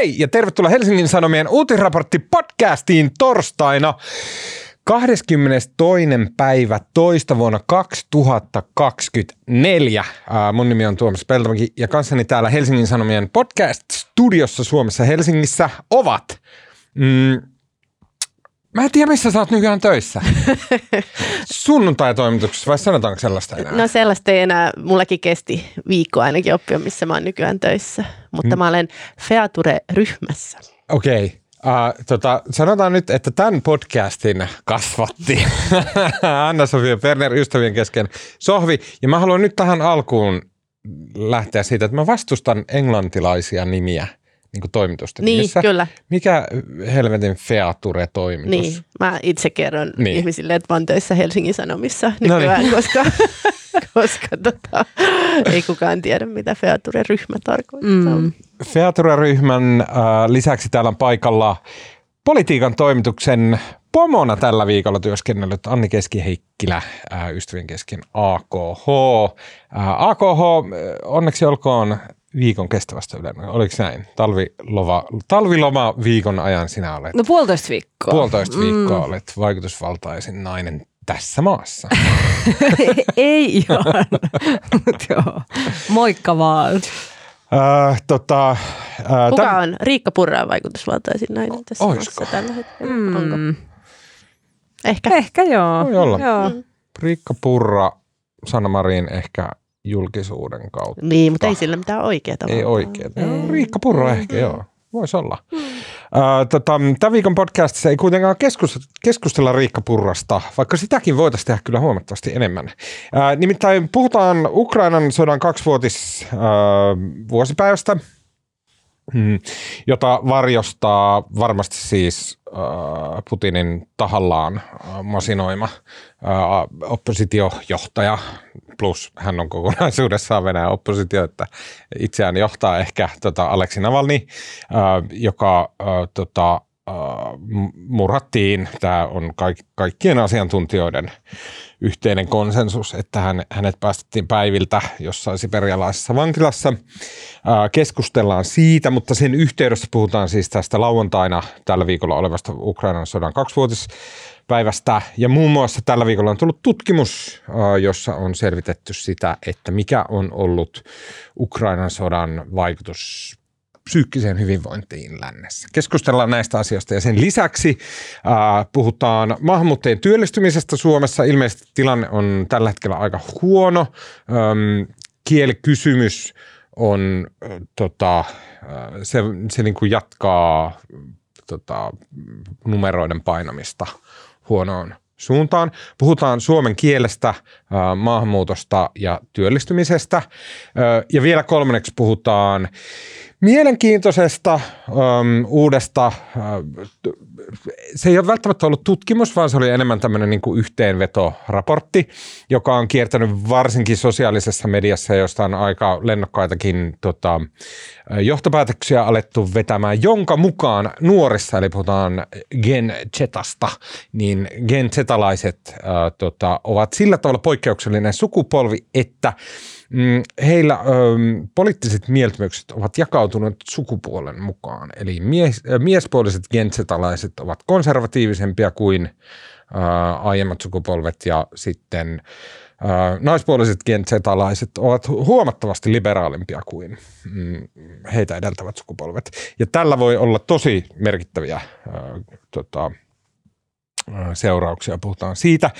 Hei ja tervetuloa Helsingin Sanomien uutisraportti podcastiin torstaina 22. päivä toista vuonna 2024. mun nimi on Tuomas Peltomäki ja kanssani täällä Helsingin Sanomien podcast-studiossa Suomessa Helsingissä ovat mm, Mä en tiedä, missä sä oot nykyään töissä. Sunnuntai-toimituksessa vai sanotaanko sellaista enää? No sellaista ei enää. Mullakin kesti viikko ainakin oppia, missä mä oon nykyään töissä. Mutta mm. mä olen Feature-ryhmässä. Okei. Okay. Uh, tota, sanotaan nyt, että tämän podcastin kasvatti Anna-Sofia Perner ystävien kesken Sohvi. Ja mä haluan nyt tähän alkuun lähteä siitä, että mä vastustan englantilaisia nimiä – niin kuin toimitusten Niin, nimissä. kyllä. Mikä helvetin feature-toimitus? Niin, mä itse kerron niin. ihmisille, että mä oon töissä Helsingin Sanomissa nykyään, no niin. koska, koska tota, ei kukaan tiedä, mitä feature-ryhmä tarkoittaa. Mm. Feature-ryhmän äh, lisäksi täällä on paikalla politiikan toimituksen pomona tällä viikolla työskennellyt Anni Keskiheikkilä, äh, ystävien kesken AKH. Äh, AKH, onneksi olkoon viikon kestävästä Ylen. Oliko näin? Talviloma, talviloma viikon ajan sinä olet. No puolitoista viikkoa. Puolitoista viikkoa mm. olet vaikutusvaltaisin nainen tässä maassa. Ei ihan, joo. Moikka vaan. Äh, tota, äh, Kuka on Riikka Purra vaikutusvaltaisin nainen tässä Oisko? maassa tällä hetkellä? Mm. Onko? Ehkä. Ehkä joo. Voi olla. Joo. Mm. Riikka Purra, Sanna Marin ehkä julkisuuden kautta. Niin, mutta ei sillä mitään oikeaa. Ei oikeaa. Riikka Purro mm-hmm. ehkä, joo. Voisi olla. Mm. Tota, tämän viikon podcastissa ei kuitenkaan keskustella Riikka Purrasta, vaikka sitäkin voitaisiin tehdä kyllä huomattavasti enemmän. Uh, nimittäin puhutaan Ukrainan sodan kaksivuotis uh, vuosipäivästä, mm, jota varjostaa varmasti siis Putinin tahallaan masinoima oppositiojohtaja. Plus hän on kokonaisuudessaan Venäjän oppositio, että itseään johtaa ehkä tota Aleksi Navalny, joka tota, murhattiin. Tämä on kaikkien asiantuntijoiden yhteinen konsensus, että hän, hänet päästettiin päiviltä jossain siperialaisessa vankilassa. keskustellaan siitä, mutta sen yhteydessä puhutaan siis tästä lauantaina tällä viikolla olevasta Ukrainan sodan kaksivuotis päivästä. Ja muun muassa tällä viikolla on tullut tutkimus, jossa on selvitetty sitä, että mikä on ollut Ukrainan sodan vaikutus psyykkiseen hyvinvointiin lännessä. Keskustellaan näistä asioista ja sen lisäksi äh, puhutaan maahanmuuttajien työllistymisestä Suomessa. Ilmeisesti tilanne on tällä hetkellä aika huono. Ähm, kielikysymys on äh, tota, se, se niin kuin jatkaa tota, numeroiden painamista huonoon suuntaan. Puhutaan suomen kielestä, maahanmuutosta ja työllistymisestä. Ja vielä kolmanneksi puhutaan mielenkiintoisesta äm, uudesta, äh, se ei ole välttämättä ollut tutkimus, vaan se oli enemmän tämmöinen niin kuin yhteenvetoraportti, joka on kiertänyt varsinkin sosiaalisessa mediassa, josta on aika lennokkaitakin tota, johtopäätöksiä alettu vetämään, jonka mukaan nuorissa, eli puhutaan Gen Zetasta, niin Gen Zetalaiset äh, tota, ovat sillä tavalla poikkeuksellinen sukupolvi, että Mm, heillä ö, poliittiset mieltymykset ovat jakautuneet sukupuolen mukaan. Eli mies, miespuoliset gentsetalaiset ovat konservatiivisempia kuin ö, aiemmat sukupolvet ja sitten ö, naispuoliset gentsetalaiset ovat huomattavasti liberaalimpia kuin mm, heitä edeltävät sukupolvet. Ja tällä voi olla tosi merkittäviä ö, tota, seurauksia. Puhutaan siitä.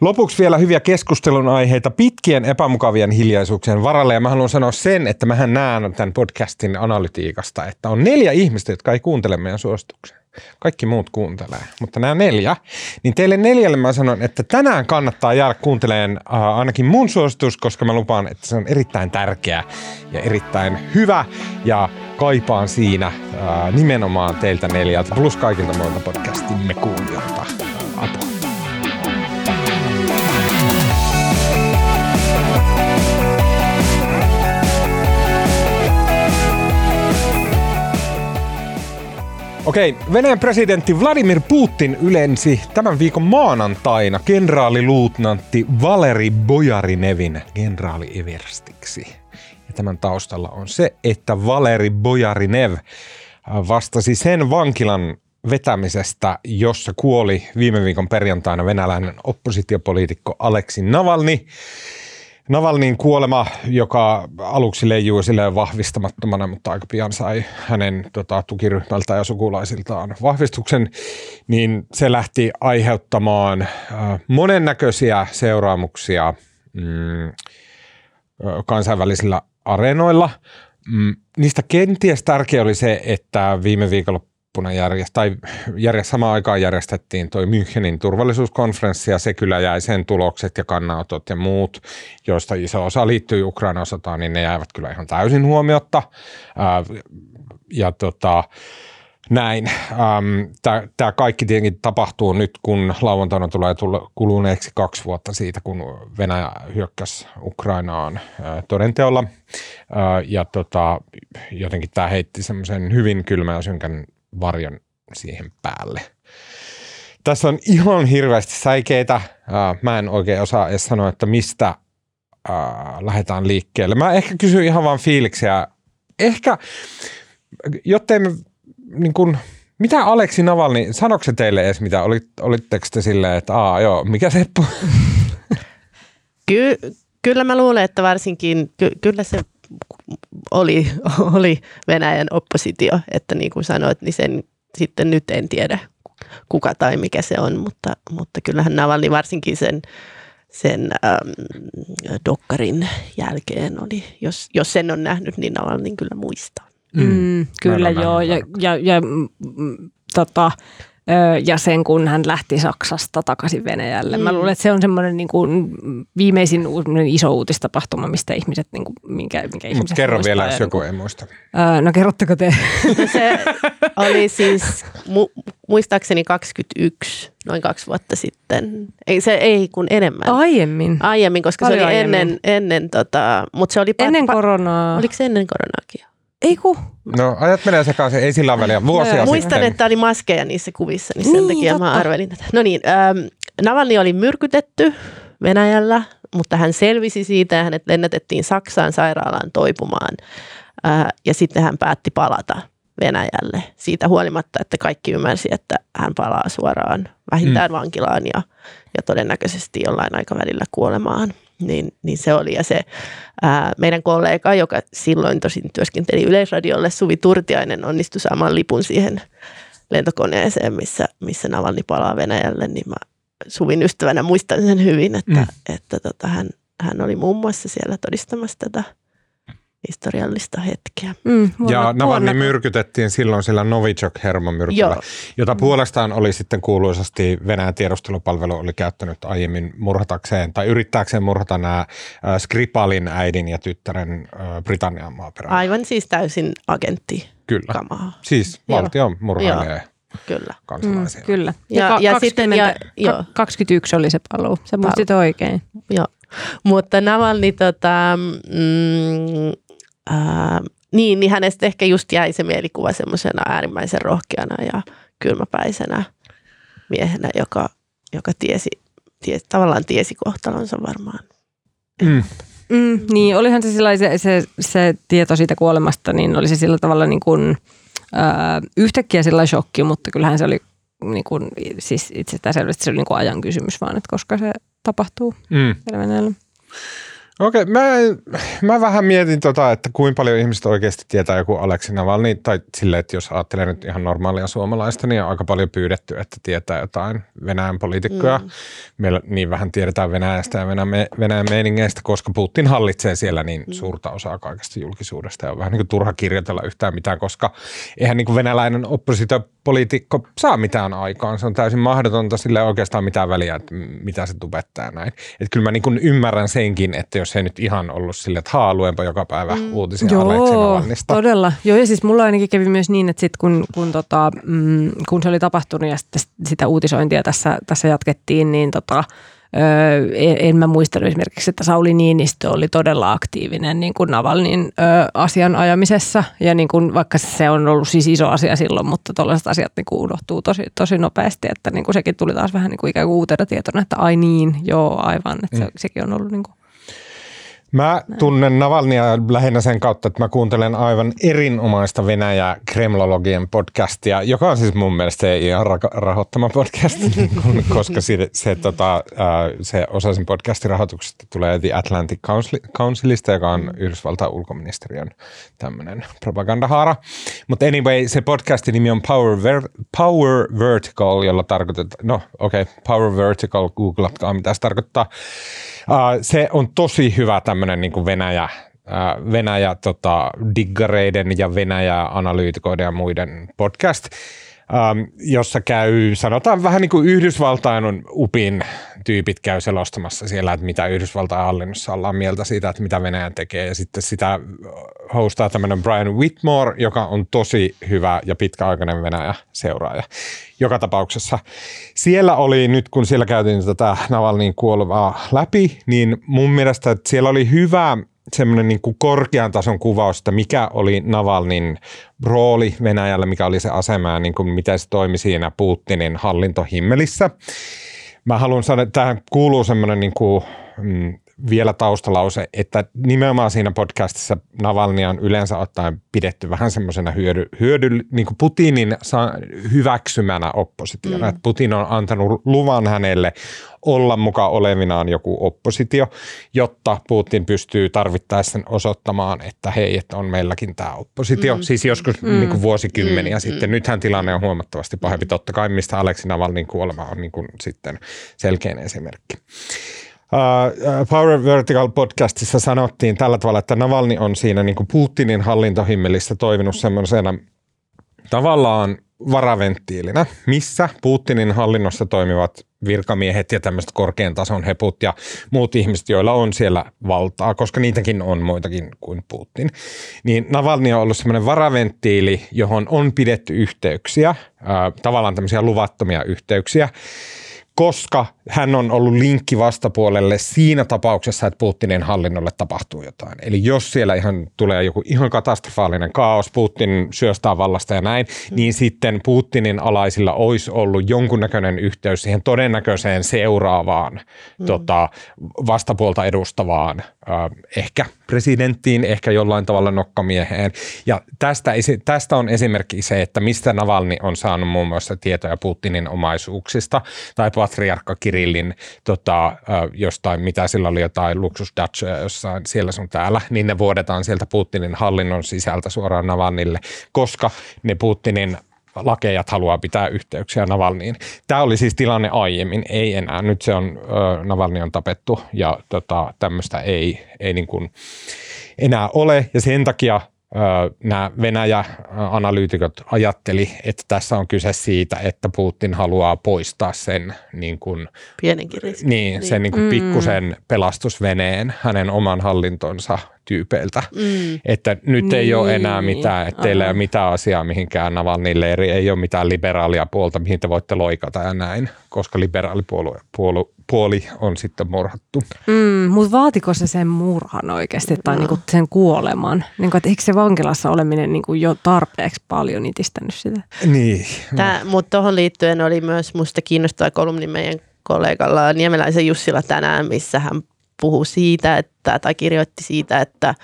Lopuksi vielä hyviä keskustelun aiheita pitkien epämukavien hiljaisuuksien varalle. Ja mä haluan sanoa sen, että mähän näen tämän podcastin analytiikasta, että on neljä ihmistä, jotka ei kuuntele meidän suosituksia. Kaikki muut kuuntelee, mutta nämä neljä. Niin teille neljälle mä sanon, että tänään kannattaa jäädä kuuntelemaan äh, ainakin mun suositus, koska mä lupaan, että se on erittäin tärkeä ja erittäin hyvä. Ja kaipaan siinä äh, nimenomaan teiltä neljältä plus kaikilta muilta podcastimme kuulijoilta apua. Okei, Venäjän presidentti Vladimir Putin ylensi tämän viikon maanantaina kenraaliluutnantti Valeri Bojarinevin generaali Everstiksi. Ja tämän taustalla on se, että Valeri Bojarinev vastasi sen vankilan vetämisestä, jossa kuoli viime viikon perjantaina venäläinen oppositiopoliitikko Aleksi Navalni. Navalnin kuolema, joka aluksi leijui sille vahvistamattomana, mutta aika pian sai hänen tota, tukiryhmältä ja sukulaisiltaan vahvistuksen, niin se lähti aiheuttamaan äh, monennäköisiä seuraamuksia mm, kansainvälisillä areenoilla. Mm, niistä kenties tärkeä oli se, että viime viikolla viikonloppuna järjest, tai järjest, samaan aikaan järjestettiin toi Münchenin turvallisuuskonferenssi ja se kyllä jäi sen tulokset ja kannanotot ja muut, joista iso osa liittyy Ukraina osataan, niin ne jäivät kyllä ihan täysin huomiotta. Ää, ja tota, näin. Tämä kaikki tietenkin tapahtuu nyt, kun lauantaina tulee kuluneeksi kaksi vuotta siitä, kun Venäjä hyökkäsi Ukrainaan todenteolla. Ja tota, jotenkin tämä heitti semmoisen hyvin kylmän ja synkän varjon siihen päälle. Tässä on ihan hirveästi säikeitä. Mä en oikein osaa edes sanoa, että mistä lähdetään liikkeelle. Mä ehkä kysyn ihan vaan fiiliksiä. Ehkä, jottei me niin kun, mitä Aleksi Navalni, sanoiko se teille edes mitä? Olit, olitteko te silleen, että aa joo, mikä Seppo? Ky- kyllä mä luulen, että varsinkin, ky- kyllä se oli, oli Venäjän oppositio, että niin kuin sanoit, niin sen sitten nyt en tiedä kuka tai mikä se on, mutta, mutta kyllähän Navalni varsinkin sen, sen äm, dokkarin jälkeen oli, jos, jos sen on nähnyt, niin Navalnin kyllä muistaa. Mm, mm, kyllä joo, ja, ja, ja mm, mm tota, ja sen kun hän lähti Saksasta takaisin Venäjälle. Mm. Mä luulen, että se on semmoinen niin kuin viimeisin iso uutistapahtuma, mistä ihmiset, niin kuin, minkä, minkä ihmiset kerro vielä, jos joku ei muista. Öö, no kerrotteko te? Se oli siis mu- muistaakseni 21, noin kaksi vuotta sitten. Ei se ei kun enemmän. Aiemmin? Aiemmin, koska Paljon se oli aiemmin. ennen, ennen tota, mutta se oli... Ennen pa- koronaa. Oliko se ennen koronaakin? Ei ku. No ajat menee sekaisin, ei sillä väliä, vuosia no, Muistan, sitten. että oli maskeja niissä kuvissa, niin sen niin, takia totta. mä arvelin tätä. No niin, ähm, Navalni oli myrkytetty Venäjällä, mutta hän selvisi siitä ja hänet lennätettiin Saksaan sairaalaan toipumaan. Äh, ja sitten hän päätti palata Venäjälle siitä huolimatta, että kaikki ymmärsi, että hän palaa suoraan vähintään mm. vankilaan ja, ja todennäköisesti jollain aikavälillä kuolemaan niin, niin se oli. Ja se ää, meidän kollega, joka silloin tosin työskenteli Yleisradiolle, Suvi Turtiainen, onnistui saamaan lipun siihen lentokoneeseen, missä, missä Navalni palaa Venäjälle, niin mä Suvin ystävänä muistan sen hyvin, että, mm. että, että tota, hän, hän oli muun muassa siellä todistamassa tätä – historiallista hetkeä. Mm, vuonna, ja Navalny myrkytettiin silloin sillä Novichok-hermomyrkyllä, jota puolestaan oli sitten kuuluisasti Venäjän tiedustelupalvelu oli käyttänyt aiemmin murhatakseen tai yrittääkseen murhata nämä Skripalin äidin ja tyttären Britannian maaperään. Aivan siis täysin agentti Kyllä. Kamaa. Siis valtio murhailee. Kyllä. Kansalaisia. Mm, kyllä. Ja, ja, ja 20, sitten, ja, jo. 21 oli se paluu. Se muistit oikein. Joo. Mutta Navalni tota, mm, ää, niin, niin hänestä ehkä just jäi se mielikuva semmoisena äärimmäisen rohkeana ja kylmäpäisenä miehenä, joka, joka tiesi, tiesi, tavallaan tiesi kohtalonsa varmaan. Mm. Mm, niin, olihan se, se, se, se tieto siitä kuolemasta, niin oli se sillä tavalla niin kuin, ää, yhtäkkiä sillä shokki, mutta kyllähän se oli niin kuin, siis selvästi se oli niin kuin ajan kysymys vaan, että koska se tapahtuu mm. Okei, mä, mä vähän mietin tota, että kuinka paljon ihmiset oikeasti tietää joku Aleksi Navalny, tai silleen, että jos ajattelee nyt ihan normaalia suomalaista, niin on aika paljon pyydetty, että tietää jotain Venäjän poliitikkoja. Mm. Meillä niin vähän tiedetään Venäjästä ja Venäjän, Venäjän meiningeistä, koska Putin hallitsee siellä niin mm. suurta osaa kaikesta julkisuudesta ja on vähän niin kuin turha kirjoitella yhtään mitään, koska eihän niin kuin venäläinen oppositiopoliitikko saa mitään aikaan. Se on täysin mahdotonta sille oikeastaan mitään väliä, että mitä se tubettaa näin. Että kyllä mä niin kuin ymmärrän senkin, että jos jos ei nyt ihan ollut sille, että haa, luenpa joka päivä mm. uutisia Joo, todella. Joo, ja siis mulla ainakin kävi myös niin, että sit kun, kun, tota, mm, kun se oli tapahtunut ja sitten sitä uutisointia tässä, tässä jatkettiin, niin tota, Öö, en mä muista esimerkiksi, että Sauli Niinistö oli todella aktiivinen niin kuin Navalnin öö, asian ajamisessa. Ja niin kuin, vaikka se on ollut siis iso asia silloin, mutta tällaiset asiat niin kuin unohtuu tosi, tosi nopeasti. Että niin kuin sekin tuli taas vähän niin kuin ikään kuin uutena tietona, että ai niin, joo aivan. Että mm. se, sekin on ollut niin kuin Mä tunnen Navalnia lähinnä sen kautta, että mä kuuntelen aivan erinomaista Venäjä Kremlologien podcastia, joka on siis mun mielestä se ihan ra- rahoittama podcast, koska se, se, tota, se osa sen podcastin rahoituksesta tulee The Atlantic Councilista, joka on Yhdysvaltain ulkoministeriön tämmöinen propagandahaara. Mutta anyway, se podcastin nimi on Power, Ver- Power Vertical, jolla tarkoitetaan, no okei, okay, Power Vertical, googlatkaa mitä se tarkoittaa. Se on tosi hyvä tämmöinen niin Venäjä, uh, Venäjä tota, diggareiden ja Venäjä analyytikoiden ja muiden podcast, um, jossa käy, sanotaan vähän niin kuin Yhdysvaltain on UPin tyypit käy selostamassa siellä, että mitä Yhdysvaltain hallinnossa ollaan mieltä siitä, että mitä Venäjä tekee. Ja sitten sitä hostaa tämmöinen Brian Whitmore, joka on tosi hyvä ja pitkäaikainen Venäjä-seuraaja. Joka tapauksessa siellä oli nyt, kun siellä käytiin tätä Navalnin kuolevaa läpi, niin mun mielestä että siellä oli hyvä semmoinen niin kuin korkean tason kuvaus, että mikä oli Navalnin rooli Venäjällä, mikä oli se asema ja niin kuin miten se toimi siinä Putinin hallintohimmelissä. Mä haluan sanoa, että tähän kuuluu semmoinen niin kuin, mm, vielä taustalause, että nimenomaan siinä podcastissa Navalnia on yleensä ottaen pidetty vähän semmoisena hyödy, hyödy niin kuin Putinin hyväksymänä oppositiona. Mm. Että Putin on antanut luvan hänelle olla mukaan olevinaan joku oppositio, jotta Putin pystyy tarvittaessa osoittamaan, että hei, että on meilläkin tämä oppositio. Mm. Siis joskus mm. niin kuin vuosikymmeniä mm. sitten. Nythän tilanne on huomattavasti pahempi. Totta kai, mistä Aleksi Navalnin kuolema on niin kuin sitten selkeä esimerkki. Uh, Power Vertical podcastissa sanottiin tällä tavalla, että Navalni on siinä niin kuin Putinin hallintohimmelissä toiminut semmoisena tavallaan varaventtiilinä, missä Putinin hallinnossa toimivat virkamiehet ja tämmöiset korkean tason heput ja muut ihmiset, joilla on siellä valtaa, koska niitäkin on muitakin kuin Putin. Niin Navalni on ollut semmoinen varaventtiili, johon on pidetty yhteyksiä, tavallaan tämmöisiä luvattomia yhteyksiä, koska hän on ollut linkki vastapuolelle siinä tapauksessa, että Putinin hallinnolle tapahtuu jotain. Eli jos siellä ihan tulee joku ihan katastrofaalinen kaos, Putin syöstää vallasta ja näin, mm. niin sitten Putinin alaisilla olisi ollut jonkunnäköinen yhteys siihen todennäköiseen seuraavaan mm. tota, vastapuolta edustavaan, äh, ehkä presidenttiin, ehkä jollain tavalla nokkamieheen. Ja tästä, tästä on esimerkki se, että mistä Navalni on saanut muun muassa tietoja Putinin omaisuuksista tai patriarkka Kirillin tota, jostain, mitä sillä oli jotain luksusdatchoja jossain siellä sun täällä, niin ne vuodetaan sieltä Putinin hallinnon sisältä suoraan Navalnille, koska ne Putinin lakejat haluaa pitää yhteyksiä Navalniin. Tämä oli siis tilanne aiemmin, ei enää. Nyt se on, Navalni on tapettu ja tota, tämmöistä ei, ei niin kuin enää ole ja sen takia nämä Venäjä-analyytikot ajatteli, että tässä on kyse siitä, että Putin haluaa poistaa sen niin kuin, Pienenkin. Niin, sen niin kuin mm. pikkusen pelastusveneen hänen oman hallintonsa tyypeiltä. Mm. Että nyt niin. ei ole enää niin. mitään, että teillä ei ole mitään asiaa mihinkään Navalnin leiri, ei ole mitään liberaalia puolta, mihin te voitte loikata ja näin, koska liberaalipuolue puolu, puoli on sitten murhattu. Mm, mutta vaatiko se sen murhan oikeasti tai no. niinku sen kuoleman? Niinku, että eikö se vankilassa oleminen niinku jo tarpeeksi paljon itistänyt sitä? Niin. Mutta tuohon liittyen oli myös musta kiinnostava kolumni meidän kollegalla Niemeläisen Jussilla tänään, missä hän puhui siitä, että, tai kirjoitti siitä, että,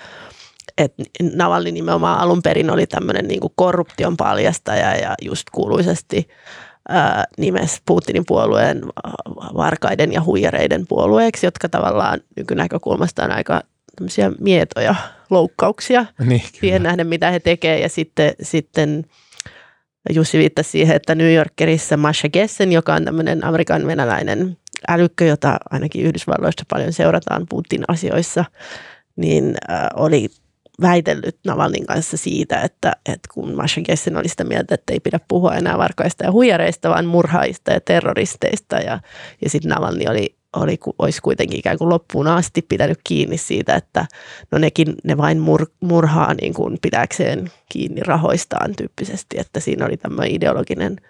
että Navalny nimenomaan alun perin oli tämmöinen niin korruption paljastaja ja just kuuluisesti ää, nimes Putinin puolueen varkaiden ja huijareiden puolueeksi, jotka tavallaan nykynäkökulmasta on aika tämmöisiä mietoja loukkauksia niin, siihen nähden, mitä he tekevät. Ja sitten, sitten Jussi viittasi siihen, että New Yorkerissa Masha Gessen, joka on tämmöinen amerikan venäläinen älykkö, jota ainakin Yhdysvalloissa paljon seurataan Putin asioissa, niin äh, oli väitellyt Navalnin kanssa siitä, että, että kun Masha Gessen oli sitä mieltä, että ei pidä puhua enää varkaista ja huijareista, vaan murhaista ja terroristeista. Ja, ja sitten Navalni oli, oli, olisi kuitenkin ikään kuin loppuun asti pitänyt kiinni siitä, että no nekin ne vain mur, murhaa niin kuin pitääkseen kiinni rahoistaan tyyppisesti, että siinä oli tämmöinen ideologinen –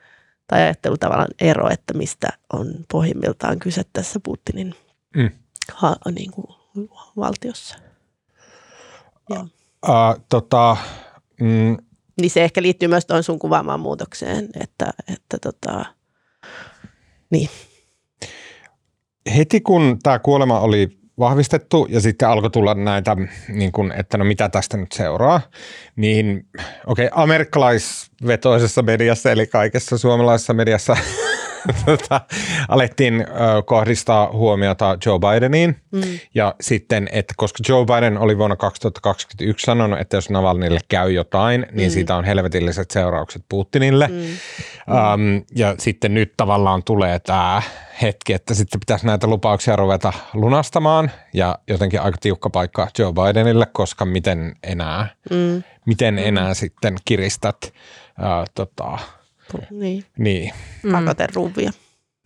tai ajattelutavallan ero, että mistä on pohjimmiltaan kyse tässä Putinin mm. ha, niin kuin, valtiossa. Uh, uh, tota, mm. Niin se ehkä liittyy myös tuon sun kuvaamaan muutokseen, että, että tota, niin. Heti kun tämä kuolema oli vahvistettu ja sitten alkoi tulla näitä, niin kuin, että no mitä tästä nyt seuraa, niin okei, okay, amerikkalaisvetoisessa mediassa eli kaikessa suomalaisessa mediassa tota, alettiin kohdistaa huomiota Joe Bideniin. Mm. Ja sitten, että koska Joe Biden oli vuonna 2021 sanonut, että jos Navalnille käy jotain, niin mm. siitä on helvetilliset seuraukset Putinille. Mm. Um, ja sitten nyt tavallaan tulee tämä hetki, että sitten pitäisi näitä lupauksia ruveta lunastamaan. Ja jotenkin aika tiukka paikka Joe Bidenille, koska miten enää, mm. miten enää mm. sitten kiristät uh, tota, niin. niin. Pakoteruvia.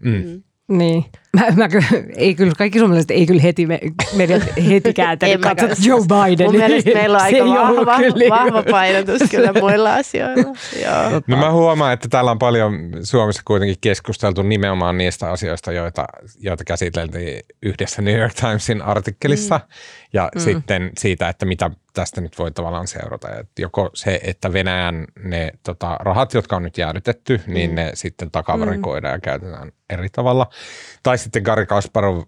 Mm. Mm. Niin. Mä, mä, ei kyllä, kaikki suomalaiset ei kyllä heti, me, meidät heti kääntänyt katsot Joe Biden. Mun mielestä meillä on aika vahva, kyllä vahva painotus kyllä muilla asioilla. Joo. No mä huomaan, että täällä on paljon Suomessa kuitenkin keskusteltu nimenomaan niistä asioista, joita, joita käsiteltiin yhdessä New York Timesin artikkelissa. Mm. Ja mm. sitten siitä, että mitä tästä nyt voi tavallaan seurata. Että joko se, että Venäjän ne tota, rahat, jotka on nyt jäädytetty, niin mm. ne sitten takavarikoidaan mm. ja käytetään eri tavalla. Tai sitten Gary Kasparov uh,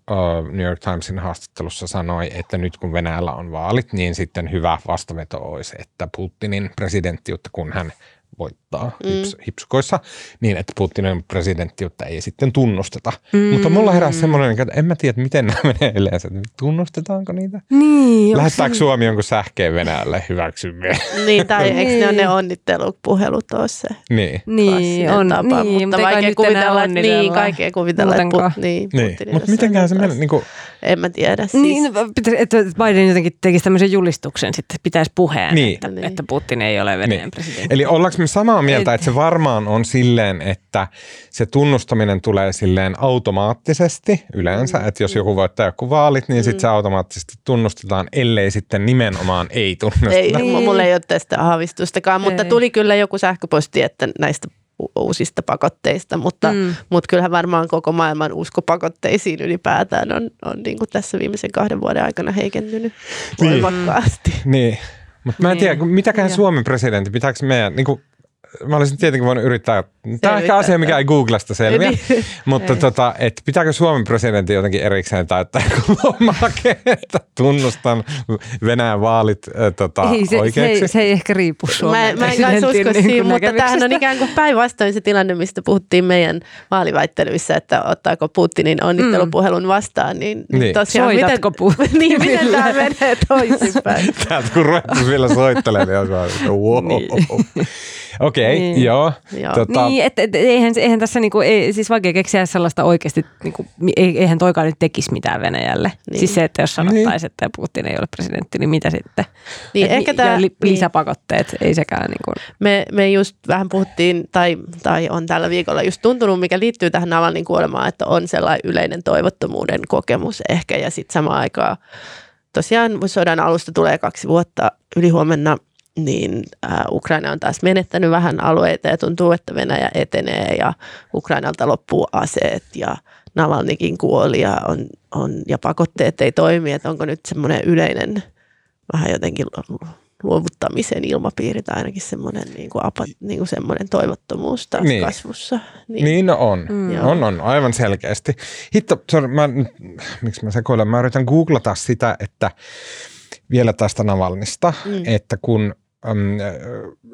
New York Timesin haastattelussa sanoi, että nyt kun Venäjällä on vaalit, niin sitten hyvä vastaveto olisi, että Putinin presidenttiutta, kun hän voittaa mm. hips, hipsukoissa, niin että Putinin presidenttiutta ei sitten tunnusteta. Mm. Mutta mulla herää semmoinen, että en mä tiedä, miten nämä menee yleensä. Tunnustetaanko niitä? Niin, Lähettääkö Suomi jonkun sähkeen Venäjälle hyväksymme? Niin, tai niin. eikö ne ole ne onnittelupuhelut ole se? Niin. Niin, on, tapa, niin, mutta vaikea kuvitella, että niin, kaikkea kuvitella, että put, niin, niin. Mutta mitenkään se menee, niin kuin, en mä tiedä. Siis. Niin, että Biden jotenkin tekisi tämmöisen julistuksen, sitten pitäisi puheen, niin. Että, niin. että Putin ei ole Venäjän niin. presidentti. Eli ollaanko me samaa mieltä, että se varmaan on silleen, että se tunnustaminen tulee silleen automaattisesti yleensä, mm. että jos joku voittaa joku vaalit, niin mm. sitten se automaattisesti tunnustetaan, ellei sitten nimenomaan ei tunnusteta. Ei, niin. mulla ei ole tästä aavistustakaan, mutta ei. tuli kyllä joku sähköposti, että näistä uusista pakotteista, mutta, mm. mutta kyllähän varmaan koko maailman usko pakotteisiin ylipäätään on, on niin kuin tässä viimeisen kahden vuoden aikana heikentynyt niin. voimakkaasti. Niin, mutta mä en tiedä, niin. mitäkään Suomen presidentti, pitääkö meidän, niin kuin mä olisin tietenkin voinut yrittää. Tämä on ehkä asia, mikä ei Googlesta selviä, niin. mutta tota, et pitääkö Suomen presidentti jotenkin erikseen täyttää lomake, että tunnustan Venäjän vaalit äh, tota, ei, se, oikeaksi? Se, se ei ehkä riipu Suomen Mä, mä en kanssa usko niin siihen, mutta tämähän on ikään kuin päinvastoin se tilanne, mistä puhuttiin meidän vaaliväittelyissä, että ottaako Putinin onnittelupuhelun vastaan. Niin, niin. Tosiaan, Soitatko miten, Putin? niin, miten tämä menee toisinpäin? Täältä kun ruvettu vielä soittelemaan, niin on vaan, wow. Niin. Okei, okay, niin. joo. joo. Tota... Niin, että et, eihän, eihän tässä niinku, ei, siis vaikea keksiä sellaista oikeasti, niinku, eihän toikaan nyt tekisi mitään Venäjälle. Niin. Siis se, että jos sanottaisiin, niin. että Putin ei ole presidentti, niin mitä sitten? Niin, Et, ehkä tämä, li, niin. lisäpakotteet, ei sekään. Niinku. Me, me just vähän puhuttiin, tai, tai on tällä viikolla just tuntunut, mikä liittyy tähän Navalnin kuolemaan, että on sellainen yleinen toivottomuuden kokemus ehkä, ja sitten samaan aikaan tosiaan sodan alusta tulee kaksi vuotta yli huomenna – niin äh, Ukraina on taas menettänyt vähän alueita ja tuntuu, että Venäjä etenee ja Ukrainalta loppuu aseet ja Navalnikin kuoli ja, on, on, ja pakotteet ei toimi, että onko nyt semmoinen yleinen vähän jotenkin luovuttamisen ilmapiiri tai ainakin semmoinen, niin kuin apa, niin kuin semmoinen toivottomuus taas niin. kasvussa. Niin, niin no on. Mm. On, on, aivan selkeästi. Hitto, sorry, mä, miksi mä sekoilen? Mä yritän googlata sitä, että vielä tästä Navalnista, mm. että kun um,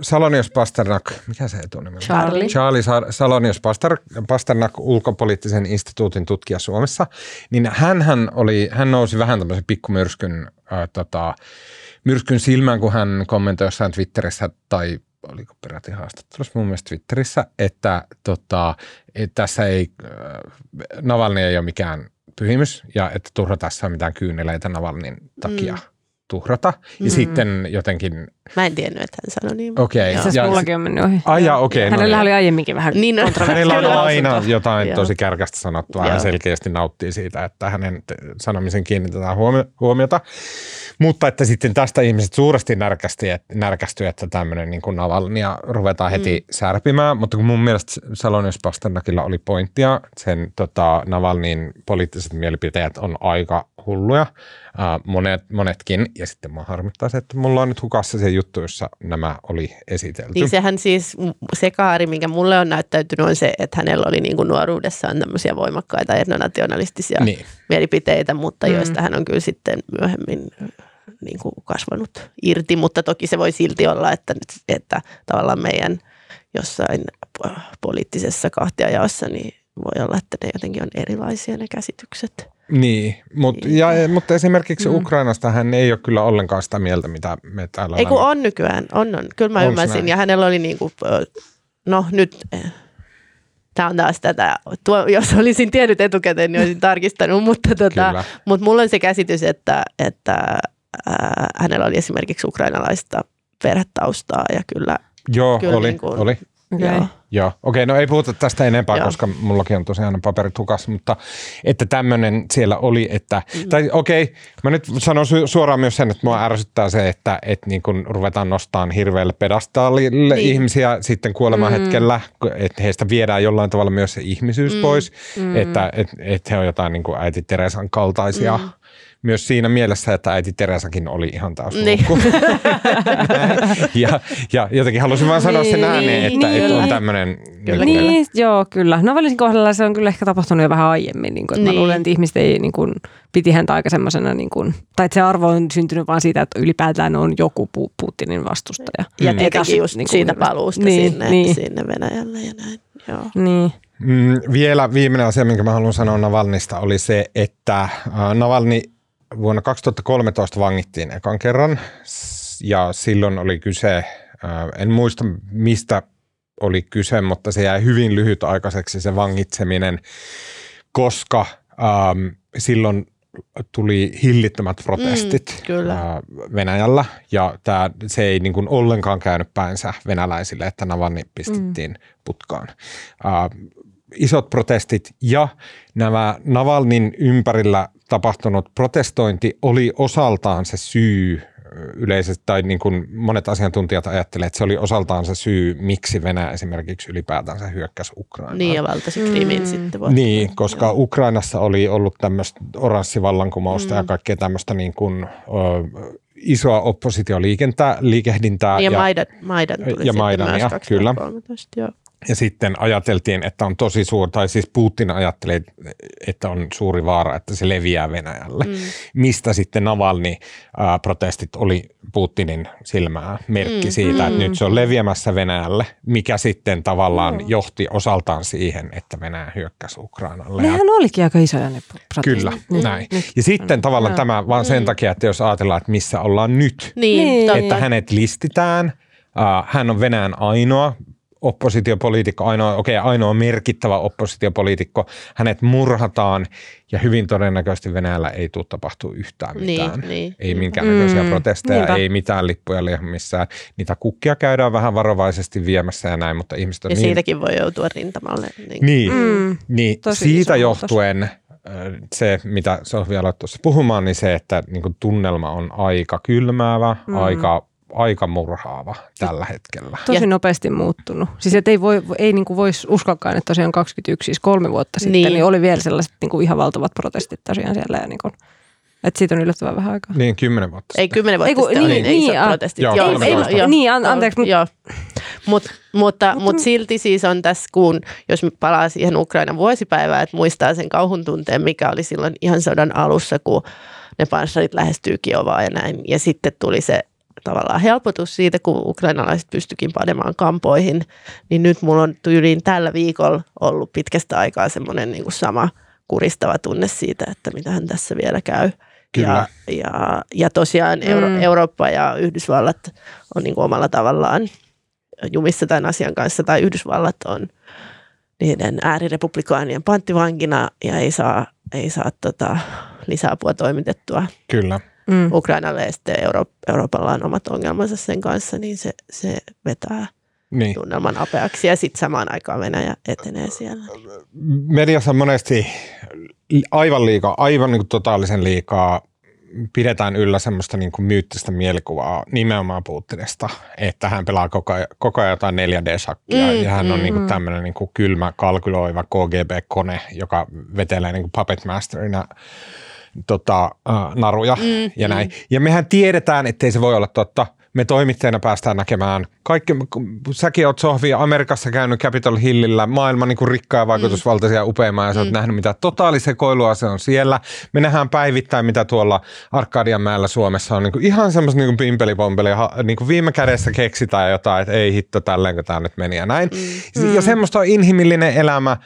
Salonius Pasternak, mikä se etunimi on? Charlie. Charlie Salonius Paster, Pasternak, ulkopoliittisen instituutin tutkija Suomessa, niin hän oli, hän nousi vähän tämmöisen pikkumyrskyn äh, tota, myrskyn silmään, kun hän kommentoi jossain Twitterissä tai oliko peräti haastattelussa mun mielestä Twitterissä, että tota, et tässä ei, äh, Navalni ei ole mikään pyhimys ja että turha tässä on mitään kyyneleitä Navalnin takia. Mm tuhrata. Ja mm. sitten jotenkin... Mä en tiennyt, että hän sanoi niin. Okei. Okay. Se mullakin on mennyt ohi. Ai ja, okei. Okay, Hänellä no, oli aiemminkin vähän niin, no, Hänellä on aina jotain tosi kärkästä sanottua. Hän selkeästi nauttii siitä, että hänen sanomisen kiinnitetään huomiota. Mutta että sitten tästä ihmiset suuresti närkästi, että, että tämmöinen niin Navalnia ruvetaan heti mm. särpimään, mutta kun mun mielestä Salonius Pasternakilla oli pointtia, sen tota, Navalnin poliittiset mielipiteet on aika hulluja, uh, monet, monetkin, ja sitten mä harmittaa se, että mulla on nyt hukassa se juttu, jossa nämä oli esitelty. Niin sehän siis, se kaari, minkä mulle on näyttäytynyt, on se, että hänellä oli niin kuin nuoruudessaan tämmöisiä voimakkaita etnonationalistisia niin. mielipiteitä, mutta mm. joista hän on kyllä sitten myöhemmin niin kuin kasvanut irti, mutta toki se voi silti olla, että, että tavallaan meidän jossain poliittisessa kahtiajaossa niin voi olla, että ne jotenkin on erilaisia ne käsitykset. Niin, mut, ja, mutta esimerkiksi mm. Ukrainasta hän ei ole kyllä ollenkaan sitä mieltä, mitä me täällä Ei kun on nykyään, on, on. Kyllä mä Onks ymmärsin näin? ja hänellä oli niin kuin, no nyt, eh, tämä on taas tätä, tuo, jos olisin tiennyt etukäteen, niin olisin tarkistanut, mutta, tota, mutta mulla on se käsitys, että, että ää, hänellä oli esimerkiksi ukrainalaista perhetaustaa ja kyllä. Joo, kyllä oli, niin kuin, oli. Okay. Joo. Joo, okei, okay, no ei puhuta tästä enempää, Joo. koska mullakin on tosiaan paperit hukassa, mutta että tämmöinen siellä oli, että, mm. tai okei, okay, mä nyt sanon su- suoraan myös sen, että mua ärsyttää se, että, että niin kun ruvetaan nostamaan hirveälle pedastaalille niin. ihmisiä sitten kuoleman mm. hetkellä, että heistä viedään jollain tavalla myös se ihmisyys mm. pois, mm. että et, et he on jotain niin kuin äiti Teresan kaltaisia. Mm myös siinä mielessä, että äiti Teresakin oli ihan taas niin. ja, ja jotenkin halusin vaan sanoa niin, sen ääneen, niin, että, niin, että on tämmöinen... Kyllä, niin, niin, joo, kyllä. Novellin kohdalla se on kyllä ehkä tapahtunut jo vähän aiemmin. Niin kuin, että niin. Mä luulen, että ihmiset ei niin kuin, piti häntä aika semmoisena, niin kuin, tai että se arvo on syntynyt vaan siitä, että ylipäätään on joku Putinin vastustaja. Ja mm. tietenkin just niin kuin, siitä paluusta niin, sinne, niin. sinne Venäjälle ja näin. Joo. Niin. Mm, vielä viimeinen asia, minkä mä haluan sanoa Navalnista, oli se, että äh, Navalni vuonna 2013 vangittiin ekan kerran ja silloin oli kyse, en muista mistä oli kyse, mutta se jäi hyvin lyhytaikaiseksi se vangitseminen, koska ähm, silloin tuli hillittömät protestit mm, kyllä. Venäjällä ja tää, se ei niin kuin ollenkaan käynyt päänsä venäläisille, että Navalny pistettiin mm. putkaan. Äh, isot protestit ja nämä Navalnin ympärillä tapahtunut protestointi oli osaltaan se syy yleisesti, tai niin kuin monet asiantuntijat ajattelevat, että se oli osaltaan se syy, miksi Venäjä esimerkiksi ylipäätänsä hyökkäsi Ukrainaan. Niin, ja valtasi Krimin mm. sitten. Voi. Niin, koska Joo. Ukrainassa oli ollut tämmöistä oranssivallankumousta mm. ja kaikkea tämmöistä niin kuin, ö, isoa oppositioliikehdintää. Niin, ja, ja Maidan, Maidan tuli ja Maidania, kyllä. Joo. Ja sitten ajateltiin, että on tosi suuri, tai siis Putin ajatteli, että on suuri vaara, että se leviää Venäjälle. Mm. Mistä sitten Navalni-protestit oli Putinin silmää merkki mm. siitä, mm. että nyt se on leviämässä Venäjälle, mikä sitten tavallaan mm. johti osaltaan siihen, että Venäjä hyökkäsi Ukrainalle. Nehän olikin aika isoja ne protestit. Kyllä, mm. näin. Nyt. Ja sitten tavallaan no. tämä vaan sen mm. takia, että jos ajatellaan, että missä ollaan nyt, niin, että hänet listitään, hän on Venäjän ainoa oppositiopoliitikko, ainoa, okay, ainoa merkittävä oppositiopoliitikko, hänet murhataan ja hyvin todennäköisesti Venäjällä ei tule tapahtua yhtään niin, mitään. Niin, niin. Ei minkäännäköisiä mm, protesteja, niinpä. ei mitään lippuja missään. Niitä kukkia käydään vähän varovaisesti viemässä ja näin, mutta ihmiset on Ja niin... siitäkin voi joutua rintamalle. Niin, niin, mm, niin siitä johtuen äh, se, mitä Sofia aloitti tuossa puhumaan, niin se, että niin tunnelma on aika kylmäävä, mm. aika aika murhaava tällä hetkellä. Tosi ja. nopeasti muuttunut. Siis et ei, voi, ei niin kuin voisi uskoakaan, että tosiaan 21, siis kolme vuotta sitten, niin, niin oli vielä sellaiset niin kuin ihan valtavat protestit tosiaan siellä. Ja niin kuin, että siitä on yllättävän vähän aikaa. Niin, kymmenen vuotta sitten. Ei, kymmenen vuotta sitten niin, niin, niin, isot protestit. Joo, joo, ei, ei, niin, an, anteeksi. Joo. Mut, mutta, mutta, mutta silti siis on tässä, kun jos palaa siihen Ukrainan vuosipäivään, että muistaa sen kauhun tunteen, mikä oli silloin ihan sodan alussa, kun ne panssarit lähestyy Kiovaa ja näin. Ja sitten tuli se tavallaan helpotus siitä, kun ukrainalaiset pystyikin panemaan kampoihin, niin nyt mulla on tyyliin tällä viikolla ollut pitkästä aikaa semmoinen niin sama kuristava tunne siitä, että mitä hän tässä vielä käy. Kyllä. Ja, ja, ja tosiaan Euro- mm. Eurooppa ja Yhdysvallat on niin kuin omalla tavallaan jumissa tämän asian kanssa, tai Yhdysvallat on niiden äärirepublikaanien panttivankina ja ei saa, ei saa tota, lisäapua toimitettua. Kyllä mm. Ukrainalle ja sitten Euro- Euroopalla on omat ongelmansa sen kanssa, niin se, se vetää niin. tunnelman apeaksi ja sitten samaan aikaan Venäjä etenee siellä. Mediassa on monesti aivan liikaa, aivan niin kuin totaalisen liikaa pidetään yllä semmoista niin kuin myyttistä mielikuvaa nimenomaan Putinista, että hän pelaa koko ajan, koko ajan jotain 4D-shakkia mm, ja hän on mm, niin kuin tämmöinen niin kuin kylmä, kalkyloiva KGB-kone, joka vetelee niin kuin Puppet Masterina tota, äh, naruja mm, ja näin. Mm. Ja mehän tiedetään, ettei se voi olla totta, me toimittajina päästään näkemään kaikki, säkin oot Sohvi Amerikassa käynyt Capitol Hillillä, maailman niin rikkaa ja vaikutusvaltaisia mm. upeimmaa ja sä oot mm. nähnyt mitä totaalisekoilua se on siellä. Me nähdään päivittäin, mitä tuolla Arkadianmäellä Suomessa on niin kuin ihan semmoista niin pimpelipompeli, niin kuin viime kädessä keksitään jotain, että ei hitto kun tämä nyt meni ja näin. Mm. Ja semmoista on inhimillinen elämä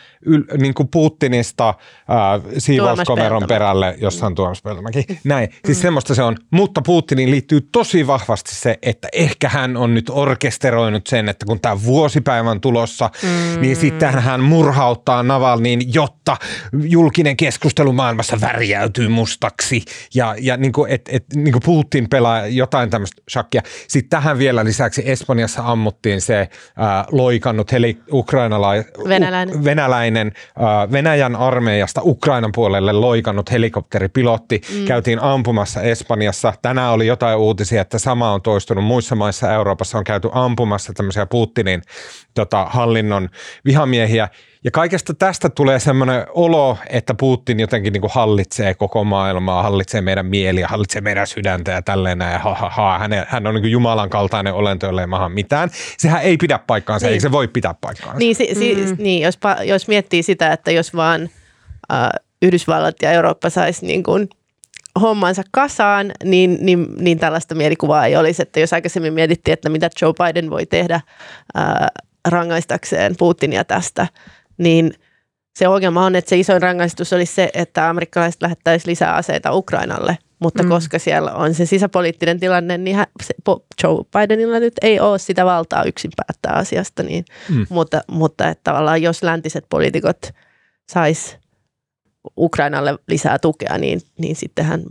niin kuin Putinista äh, siivouskomeron perälle jossain mm. Tuomas Peltomäki. Näin, siis mm. semmoista se on. Mutta Putiniin liittyy tosi vahvasti se, että ehkä hän on nyt orkesteroinut sen, että kun tämä vuosipäivä on tulossa, mm. niin sitten hän murhauttaa Navalniin, jotta julkinen keskustelu maailmassa värjäytyy mustaksi. Ja, ja niin kuin, et, et, niin kuin Putin pelaa jotain tämmöistä shakkia. Sitten tähän vielä lisäksi Espanjassa ammuttiin se äh, loikannut heli, ukrainalai, venäläinen, u, venäläinen äh, Venäjän armeijasta Ukrainan puolelle loikannut helikopteripilotti. Mm. Käytiin ampumassa Espanjassa. Tänään oli jotain uutisia, että sama on toistunut tapahtunut muissa maissa Euroopassa, on käyty ampumassa tämmöisiä Putinin tota, hallinnon vihamiehiä. Ja kaikesta tästä tulee semmoinen olo, että Putin jotenkin niin kuin hallitsee koko maailmaa, hallitsee meidän mieliä, hallitsee meidän sydäntä ja tälleen näin. Ha, ha, ha. Hän, hän on niin kuin Jumalan kaltainen olento, jolle ei maha mitään. Sehän ei pidä paikkaansa, niin. eikä se voi pitää paikkaansa. Niin, si, si, mm. niin jos, jos miettii sitä, että jos vaan äh, Yhdysvallat ja Eurooppa saisi niin kuin – hommansa kasaan, niin, niin, niin tällaista mielikuvaa ei olisi. Että jos aikaisemmin mietittiin, että mitä Joe Biden voi tehdä ää, rangaistakseen Putinia tästä, niin se ongelma on, että se isoin rangaistus olisi se, että amerikkalaiset lähettäisi lisää aseita Ukrainalle. Mutta mm. koska siellä on se sisäpoliittinen tilanne, niin hän, se, Joe Bidenilla nyt ei ole sitä valtaa yksin päättää asiasta. Niin, mm. Mutta, mutta että tavallaan jos läntiset poliitikot sais Ukrainalle lisää tukea, niin, niin sittenhän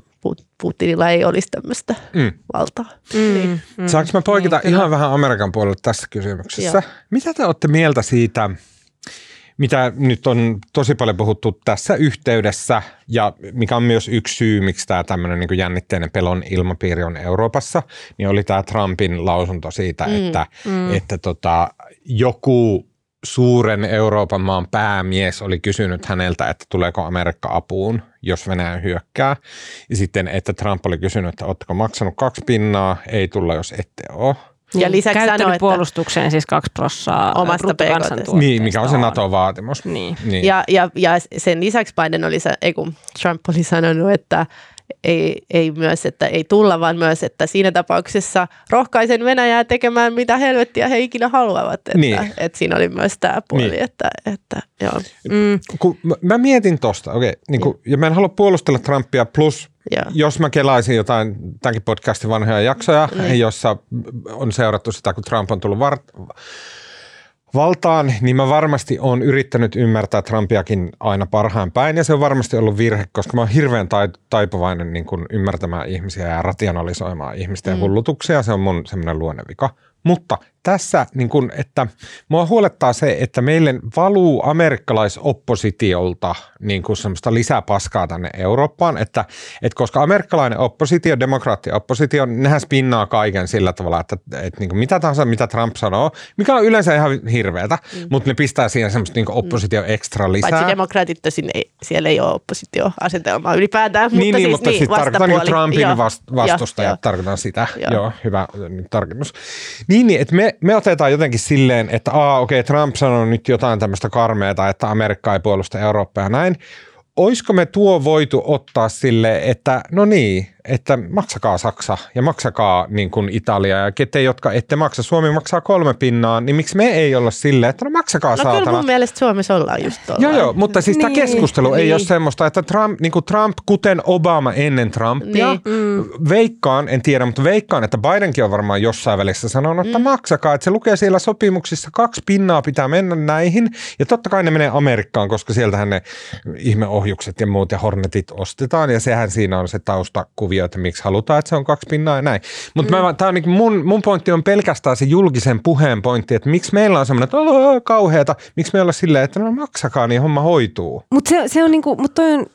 Putinilla ei olisi tämmöistä mm. valtaa. Mm, niin. mm, Saanko mä poikita niin, ihan vähän Amerikan puolelle tässä kysymyksessä? Joo. Mitä te olette mieltä siitä, mitä nyt on tosi paljon puhuttu tässä yhteydessä ja mikä on myös yksi syy, miksi tämä tämmöinen niin jännitteinen pelon ilmapiiri on Euroopassa, niin oli tämä Trumpin lausunto siitä, mm, että, mm. että tota, joku suuren Euroopan maan päämies oli kysynyt häneltä, että tuleeko Amerikka apuun, jos Venäjä hyökkää. Ja sitten, että Trump oli kysynyt, että oletteko maksanut kaksi pinnaa, ei tulla, jos ette ole. Ja niin, lisäksi sanoi, että puolustukseen siis kaksi prossaa omasta Niin, mikä on se NATO-vaatimus. Niin. niin. Ja, ja, ja sen lisäksi Biden oli, ei kun Trump oli sanonut, että, ei, ei myös, että ei tulla, vaan myös, että siinä tapauksessa rohkaisen Venäjää tekemään mitä helvettiä he ikinä haluavat. Että, niin. että siinä oli myös tämä puoli, niin. että, että joo. Mm. Kun mä, mä mietin tosta, okei, okay, niin kun, ja mä en halua puolustella Trumpia, plus Joo. jos mä kelaisin jotain tämänkin podcastin vanhoja jaksoja, niin. jossa on seurattu sitä, kun Trump on tullut var- valtaan, niin mä varmasti olen yrittänyt ymmärtää Trumpiakin aina parhaan päin, ja se on varmasti ollut virhe, koska mä oon hirveän taipuvainen niin kuin ymmärtämään ihmisiä ja rationalisoimaan ihmisten mm. hullutuksia, se on mun semmoinen luonnevika. Mutta tässä, niin kun, että mua huolettaa se, että meille valuu amerikkalaisoppositiolta niin kuin semmoista lisäpaskaa tänne Eurooppaan, että, että koska amerikkalainen oppositio, demokraatti-oppositio, nehän spinnaa kaiken sillä tavalla, että, että niin kuin mitä tahansa, mitä Trump sanoo, mikä on yleensä ihan hirveätä, mm. mutta ne pistää siihen semmoista niin oppositio ekstra lisää. Paitsi demokraatit tosin ei, siellä ei ole oppositioasetelmaa ylipäätään, niin, mutta niin, siis mutta niin, siis tarkoitan niin Trumpin joo, vastustajat, tarkoitan sitä. Joo, joo hyvä niin, tarkennus. Niin, niin että me me, otetaan jotenkin silleen, että aa okei, okay, Trump sanoo nyt jotain tämmöistä karmeata, että Amerikka ei puolusta Eurooppaa ja näin. Olisiko me tuo voitu ottaa sille, että no niin, että maksakaa Saksa ja maksakaa niin kuin Italia ja kete, jotka ette maksa. Suomi maksaa kolme pinnaa, niin miksi me ei olla silleen, että no maksakaa no, saatana. No kyllä mun mielestä Suomessa ollaan just tuolla. Joo, joo, mutta siis niin, tämä keskustelu niin. ei ole semmoista, että Trump, niin kuin Trump, kuten Obama ennen Trumpia, niin. mm. veikkaan, en tiedä, mutta veikkaan, että Bidenkin on varmaan jossain välissä sanonut, että mm. maksakaa, että se lukee siellä sopimuksissa, kaksi pinnaa pitää mennä näihin, ja totta kai ne menee Amerikkaan, koska sieltähän ne ihmeohjukset ja muut ja Hornetit ostetaan, ja sehän siinä on se taustakuva kuvio, että miksi halutaan, että se on kaksi pinnaa ja näin. Mutta mm. On niin mun, mun pointti on pelkästään se julkisen puheen pointti, että miksi meillä on semmoinen, että on kauheata, miksi me olla silleen, että no maksakaa, niin homma hoituu. Mutta se, se on niinku, mut toi on,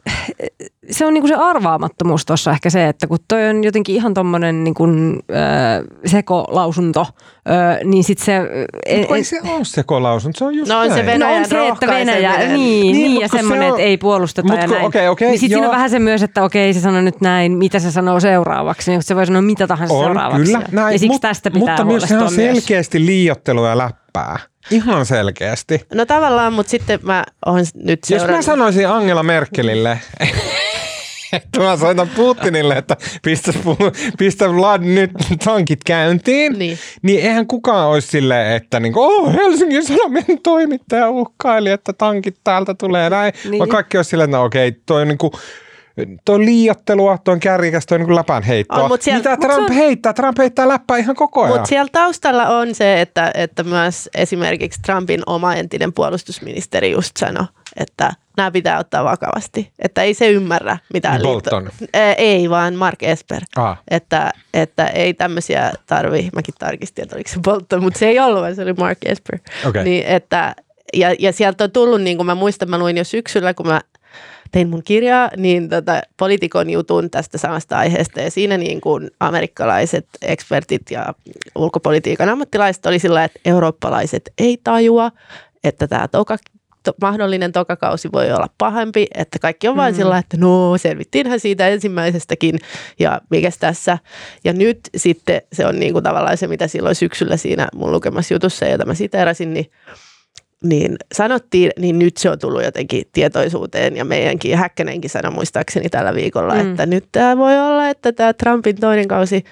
se on niinku se arvaamattomuus tuossa ehkä se, että kun toi on jotenkin ihan tommonen niinku, äh, sekolausunto, äh, niin sit se... Mutta ei se ole sekolausunto, se on just No on se. Venäjän no on se, että Venäjä, niin, Niin, niin, ja kun se semmoinen, on- että ei puolusteta Mut ja näin. okei, okei, niin sitten siinä on vähän se myös, että okei, se sanoo nyt näin, mitä se sanoo seuraavaksi, niin se voi sanoa mitä tahansa On, seuraavaksi. kyllä, näin, ja siksi mut- tästä pitää Mutta myös se on myös. selkeästi liiottelua ja läppää. Ihan selkeästi. No tavallaan, mutta sitten mä oon nyt Jos mä seurannut. sanoisin Angela Merkelille, että mä soitan Putinille, että pistä, pistä Vlad nyt tankit käyntiin, Niin. niin eihän kukaan olisi silleen, että niin oh, Helsingin Sanomien toimittaja uhkaili, että tankit täältä tulee näin. Niin. Vaan kaikki olisi silleen, että no okei, toi on niin kuin, Toi on liiottelua, toi on kärjikäs, toi on niin läpän heittoa. On, siellä- Mitä Trump on- heittää? Trump heittää läppää ihan koko ajan. Mutta siellä taustalla on se, että, että myös esimerkiksi Trumpin oma entinen puolustusministeri just sanoi, että nämä pitää ottaa vakavasti. Että ei se ymmärrä mitään Bolton. Ää, ei, vaan Mark Esper. Ah. Että, että ei tämmöisiä tarvi, mäkin tarkistin, että oliko se Bolton, mutta se ei ollut, vaan se oli Mark Esper. Okei. Niin, että, ja, ja sieltä on tullut, niin kuin mä muistan, mä luin jo syksyllä, kun mä tein mun kirjaa, niin tota, poliitikon jutun tästä samasta aiheesta. Ja siinä niin kuin amerikkalaiset ekspertit ja ulkopolitiikan ammattilaiset oli sillä, että eurooppalaiset ei tajua, että tämä toka, to, mahdollinen tokakausi voi olla pahempi, että kaikki on vain Mm. sillä, että no selvittiinhän siitä ensimmäisestäkin ja mikäs tässä. Ja nyt sitten se on niin kuin tavallaan se, mitä silloin syksyllä siinä mun lukemassa jutussa, jota mä siteerasin, niin niin sanottiin, niin nyt se on tullut jotenkin tietoisuuteen ja meidänkin Häkkänenkin sanoi muistaakseni tällä viikolla, mm. että nyt tämä voi olla, että tämä Trumpin toinen kausi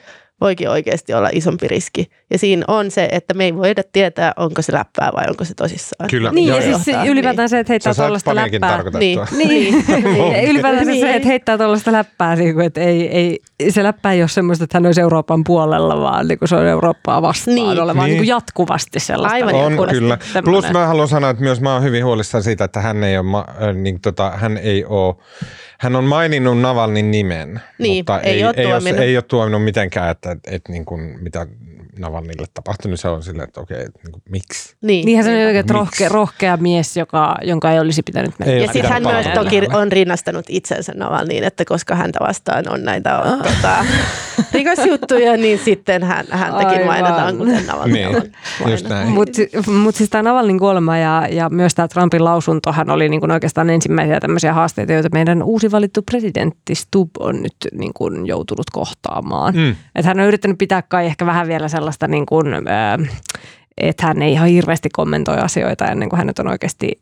voikin oikeasti olla isompi riski. Ja siinä on se, että me ei voida tietää, onko se läppää vai onko se tosissaan. Kyllä. Niin, Joo, ja joo. siis se, ylipäätään se, että heittää tuollaista läppää. tarkoitettua. Niin. Niin, Niin. ylipäätään se, Niin. että heittää tuollaista läppää, niin kuin, että ei, ei, se läppä ei ole semmoista, että hän olisi Euroopan puolella, vaan niin kuin se on Eurooppaa vastaan Niin. oleva Niin. niin kuin jatkuvasti sellaista. Aivan niin On kyllä. semmoinen- Plus mä haluan sanoa, että myös mä oon hyvin huolissani siitä, että hän ei ole, ma- äh, niin, tota, hän ei ole, hän on maininnut Navalnin nimen, Niin, mutta ei ei, ole ei, ole, ei ole tuominut mitenkään, että, että, että niin kuin, mitä Navalnille tapahtui, niin se on silleen, että okei, että niin kuin, miksi? Niin. Niinhän se on oikein rohkea, rohkea mies, joka, jonka ei olisi pitänyt mennä. Ei Ja sitten hän myös toki on rinnastanut itsensä Navalniin, että koska häntä vastaan on näitä on, tota, rikosjuttuja, niin sitten hän, häntäkin Aivan. mainitaan, kuten Navalni Niin, on just mainittu. näin. Mutta mut siis tämä Navalnin kuolema ja, ja myös tämä Trumpin lausuntohan oli niin kuin oikeastaan ensimmäisiä tämmöisiä haasteita, joita meidän uusi valittu presidentti Stubb on nyt niin kuin joutunut kohtaamaan. Mm. Et hän on yrittänyt pitää kai ehkä vähän vielä sellaista, niin kuin, että hän ei ihan hirveästi kommentoi asioita ennen kuin hänet on oikeasti...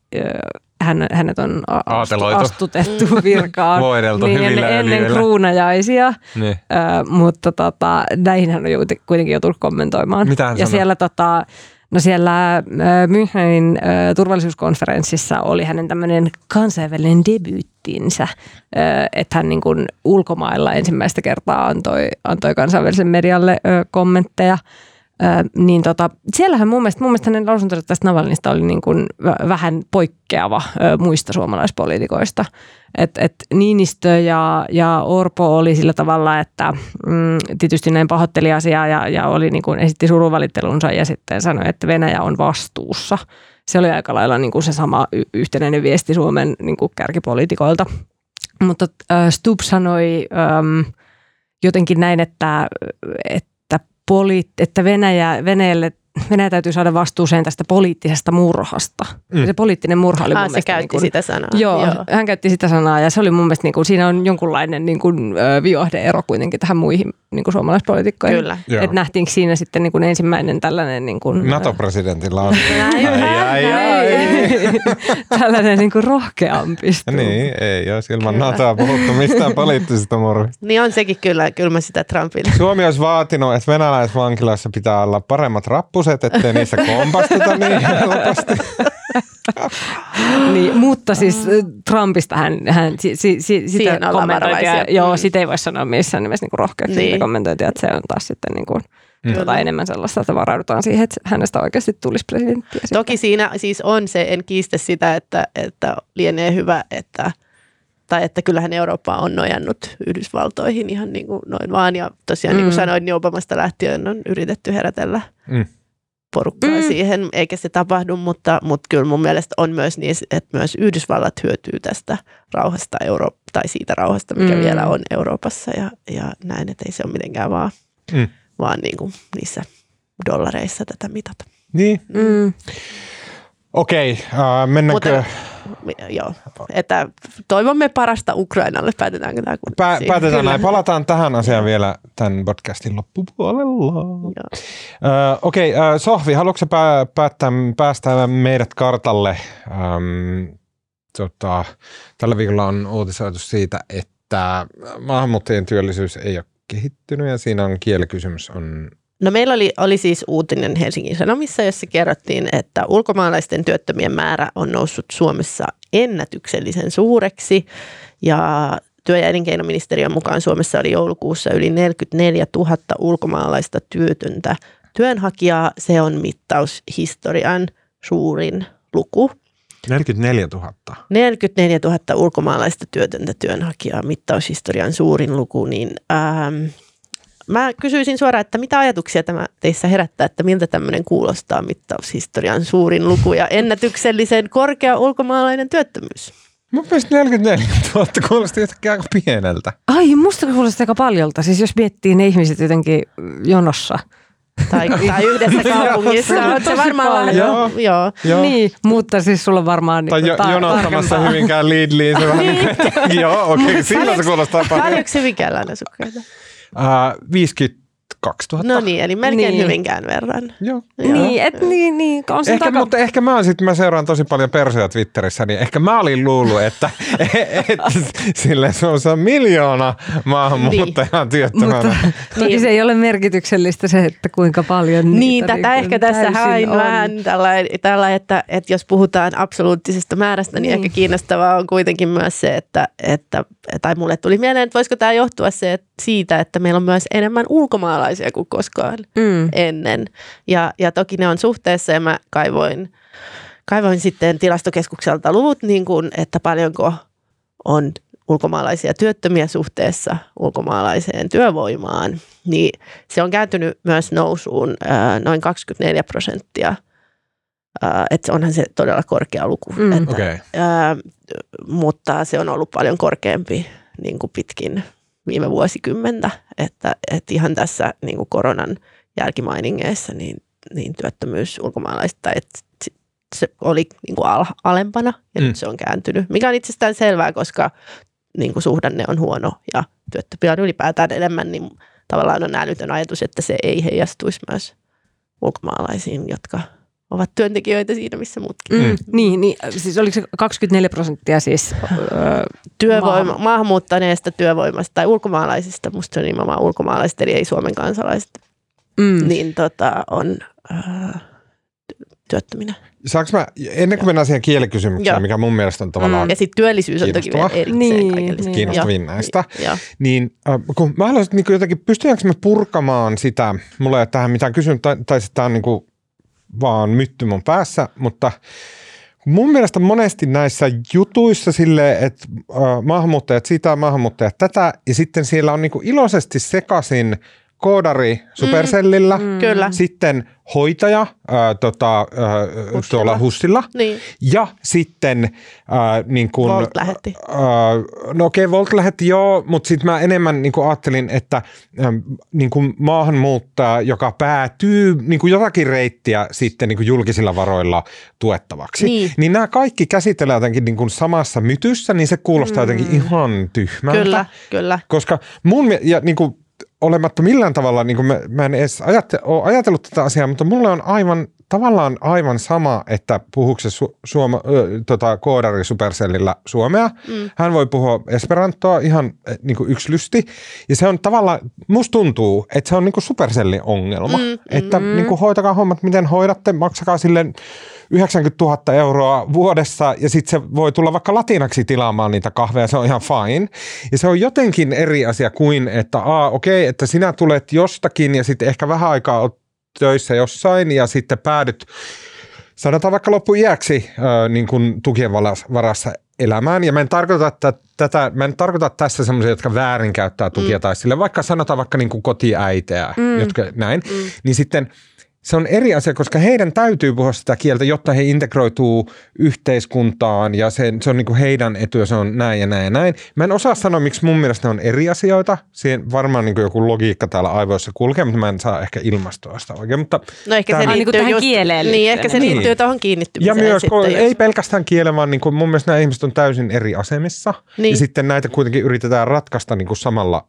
Hän, hänet on Aateloitu. astutettu virkaan Voideltu niin hyvillä ennen, ennen kruunajaisia. Niin. Ö, mutta tota, näihin hän on kuitenkin joutunut kommentoimaan. Mitä hän ja sanoi? siellä, tota, no siellä Münchenin turvallisuuskonferenssissa oli hänen tämmöinen kansainvälinen debyyttinsä, että hän niin kuin ulkomailla ensimmäistä kertaa antoi, antoi kansainvälisen medialle kommentteja. Ö, niin tota, siellähän mun mielestä, mun mielestä hänen lausuntonsa tästä Navalnista oli niin kuin vä- vähän poikkeava ö, muista suomalaispoliitikoista. Et, et Niinistö ja, ja Orpo oli sillä tavalla, että mm, tietysti näin pahoitteli asiaa ja, ja oli niin kuin esitti surunvalittelunsa ja sitten sanoi, että Venäjä on vastuussa. Se oli aika lailla niin kuin se sama y- yhtenäinen viesti Suomen niin kuin kärkipoliitikoilta. Mutta äh, Stubb sanoi ähm, jotenkin näin, että, että, poli, että Venäjä, Venäjälle Venäjä täytyy saada vastuuseen tästä poliittisesta murhasta. Mm. Se poliittinen murha oli mun Ah, se käytti niin kuin, sitä sanaa. Joo, joo, hän käytti sitä sanaa ja se oli mun mielestä, niin kuin, siinä on jonkunlainen niin kuin, viohde-ero kuitenkin tähän muihin niin kuin suomalaispoliitikkoihin. Kyllä. Että nähtiinkö siinä sitten niin kuin ensimmäinen tällainen niin kuin, NATO-presidentillä on. Ai, ai, näin. tällainen niin kuin rohkeampi. Niin, ei olisi ilman Kyllä. NATOa puhuttu mistään poliittisesta murhista. Niin on sekin kyllä, kyllä mä sitä Trumpin. Suomi olisi vaatinut, että venäläisvankilassa pitää olla paremmat rappuset, ettei niissä kompastuta niin helposti. Niin, mutta siis ö, Trumpista hän, hän si, si, si, sitä kommentointia, joo, Mm. sitä ei voi sanoa missään nimessä niin rohkeaksi niin. Kommentointia, että se on taas sitten niin kuin, Mm. tota, enemmän sellaista, että varaudutaan siihen, että hänestä oikeasti tulisi presidentti. Toki siinä siis on se, en kiistä sitä, että, että lienee hyvä, että tai että kyllähän Eurooppa on nojannut Yhdysvaltoihin ihan niin kuin noin vaan. Ja tosiaan mm. niin kuin Mm. sanoin, niin Obamasta lähtien on yritetty herätellä Mm. Porukkaa Mm. siihen, eikä se tapahdu, mutta, mutta kyllä mun mielestä on myös niin, että myös Yhdysvallat hyötyy tästä rauhasta Euro- tai siitä rauhasta, mikä Mm. vielä on Euroopassa ja, ja näin, että ei se ole mitenkään vaan, Mm. vaan niin kuin niissä dollareissa tätä mitata. Niin, Mm. okei. äh, mennäänkö? Mutta- Joo, että toivomme parasta Ukrainalle, päätetäänkö tämä? kun- Pä- päätetään Kyllä. näin. Palataan tähän asiaan vielä tämän podcastin loppupuolella. Ö, Okei, okay, Sohvi, haluatko pää- päättää, päästää meidät kartalle? Öm, tota, tällä viikolla on uutisoitu siitä, että maahanmuuttajien työllisyys ei ole kehittynyt ja siinä on kielikysymys on No meillä oli, oli siis uutinen Helsingin Sanomissa, jossa kerrottiin, että ulkomaalaisten työttömien määrä on noussut Suomessa ennätyksellisen suureksi. Ja työ- ja elinkeinoministeriön mukaan Suomessa oli joulukuussa yli 44 000 ulkomaalaista työtöntä työnhakijaa. Se on mittaushistorian suurin luku. 44 000. 44 000 ulkomaalaista työtöntä työnhakijaa, mittaushistorian suurin luku, niin ähm, mä kysyisin suoraan, että mitä ajatuksia tämä teissä herättää, että miltä tämmöinen kuulostaa mittaushistorian suurin luku ja ennätyksellisen korkea ulkomaalainen työttömyys? Mun mielestä 44 000 kuulosti jotenkin aika pieneltä. Ai, musta kuulostaa aika paljolta. Siis jos miettii ne ihmiset jotenkin jonossa. Tai, tai yhdessä kaupungissa, on se varmaan paljon. joo. joo. Joo. Niin, mutta siis sulla on varmaan Tai niinku jo, ta- jonottamassa. Hyvinkään Lidliin. Se vähän niin kuin, joo, okei, okay, silloin se kuulostaa paljon. Paljonko Hyvinkäänlään asukkaita? Uh, 52 000. No niin, eli melkein Niin. Hyvinkään verran. Joo. Joo. Niin, et, niin, niin, on Ehkä, taka... mutta ehkä mä, sit, mä seuraan tosi paljon persoja Twitterissä, niin ehkä mä olin luullut, että, että sille se on se miljoona maahanmuuttajaa työttömänä. Mutta toki Niin. se ei ole merkityksellistä se, että kuinka paljon Niin, niitä tätä niin ehkä tässä hain on. vähän tällä, tällä että, että jos puhutaan absoluuttisesta määrästä, niin, Niin. ehkä kiinnostavaa on kuitenkin myös se, että, että tai mulle tuli mieleen, että voisiko tämä johtua se, että siitä, että meillä on myös enemmän ulkomaalaisia kuin koskaan Mm. ennen. Ja, ja toki ne on suhteessa ja mä kaivoin, kaivoin sitten tilastokeskukselta luvut, niin kuin, että paljonko on ulkomaalaisia työttömiä suhteessa ulkomaalaiseen työvoimaan, niin se on kääntynyt myös nousuun noin 24 prosenttia. Että onhan se todella korkea luku. Mm. Että, Okei. ää, mutta se on ollut paljon korkeampi niin kuin pitkin viime vuosikymmentä. Että, että ihan tässä niin kuin koronan jälkimainingeissa niin, niin työttömyys ulkomaalaista, että se- oli niin kuin al, alempana ja mm. nyt se on kääntynyt, mikä on itsestään selvää, koska niin kuin suhdanne on huono ja työttömiä on ylipäätään enemmän, niin tavallaan on älytön ajatus, että se ei heijastuisi myös ulkomaalaisiin, jotka ovat työntekijöitä siinä, missä muutkin. Mm. Mm. Niin, niin, siis oliko se 24 prosenttia siis? Öö, Työvoima, Maahan- maahanmuuttaneesta työvoimasta tai ulkomaalaisista, musta se on nimenomaan ulkomaalaiset, eli ei Suomen kansalaiset, mm. niin tota, on ää, työttöminä. Saanko mä, ennen kuin mennään siihen kielikysymykseen, Joo. mikä mun mielestä on tavallaan Ja sitten työllisyys on toki vielä erikseen Niin, lisäksi. niin. kiinnostavin näistä, Joo. niin äh, kun mä haluaisin niin jotenkin, pystytäänkö me purkamaan sitä, mulla ei ole tähän mitään kysynyt, tai, tai sitä on niin kuin vaan mytty mun päässä, mutta mun mielestä monesti näissä jutuissa sille, että äh, maahanmuuttajat sitä, maahanmuuttajat tätä, ja sitten siellä on niin kuin iloisesti sekaisin koodari Supercellillä, Mm. Kyllä. sitten hoitaja ää, tota, ää, tuolla Hussilla Niin, ja sitten ää, niin kuin, Volt lähetti. Ää, no okei, okay, Volt lähetti joo, mutta sitten mä enemmän niin ajattelin, että äm, niin kuin maahanmuuttaja, joka päätyy niin jotakin reittiä sitten niin julkisilla varoilla tuettavaksi, Niin. niin nämä kaikki käsitellään jotenkin niin samassa mytyssä, niin se kuulostaa mm. jotenkin ihan tyhmältä. kyllä, kyllä. Koska mun ja niin kuin, olematta millään tavalla, niin kuin mä, mä en edes ajatte, ole ajatellut tätä asiaa, mutta mulle on aivan, tavallaan aivan sama, että puhuuko se su, suoma, ö, tota, koodari Supercellillä suomea. Mm. Hän voi puhua esperantoa ihan eh, niin kuin yksilysti. Ja se on tavallaan, musta tuntuu, että se on niin kuin Supercellin ongelma. Mm, että mm. niin kuin hoitakaa hommat, miten hoidatte, maksakaa sille 90 000 euroa vuodessa ja sitten se voi tulla vaikka latinaksi tilaamaan niitä kahveja, se on ihan fine. Ja se on jotenkin eri asia kuin, että aa, okei, että sinä tulet jostakin ja sitten ehkä vähän aikaa oot töissä jossain ja sitten päädyt sanotaan vaikka loppuiäksi äh, niin kuin tukien varassa elämään. Ja mä en tarkoita, että tätä, mä en tarkoita tässä semmoisia, jotka väärinkäyttää tukia mm. tai sille, vaikka sanotaan vaikka niin kuin kotiäitejä, mm. jotka näin, mm. niin sitten – se on eri asia, koska heidän täytyy puhua sitä kieltä, jotta he integroituu yhteiskuntaan ja se, se on niin kuin heidän etu ja se on näin ja näin ja näin. Mä en osaa sanoa, miksi mun mielestä ne on eri asioita. Siihen varmaan niin kuin joku logiikka täällä aivoissa kulkee, mutta mä en saa ehkä ilmastoa sitä oikein. Mutta no ehkä se liittyy niin just, kieleen Niin, ehkä se niin. liittyy tuohon kiinnittymiseen. Ja myös, sitten, ei jos... pelkästään kielen, vaan niin kuin mun mielestä nämä ihmiset on täysin eri asemissa. Niin. Ja sitten näitä kuitenkin yritetään ratkaista niin kuin samalla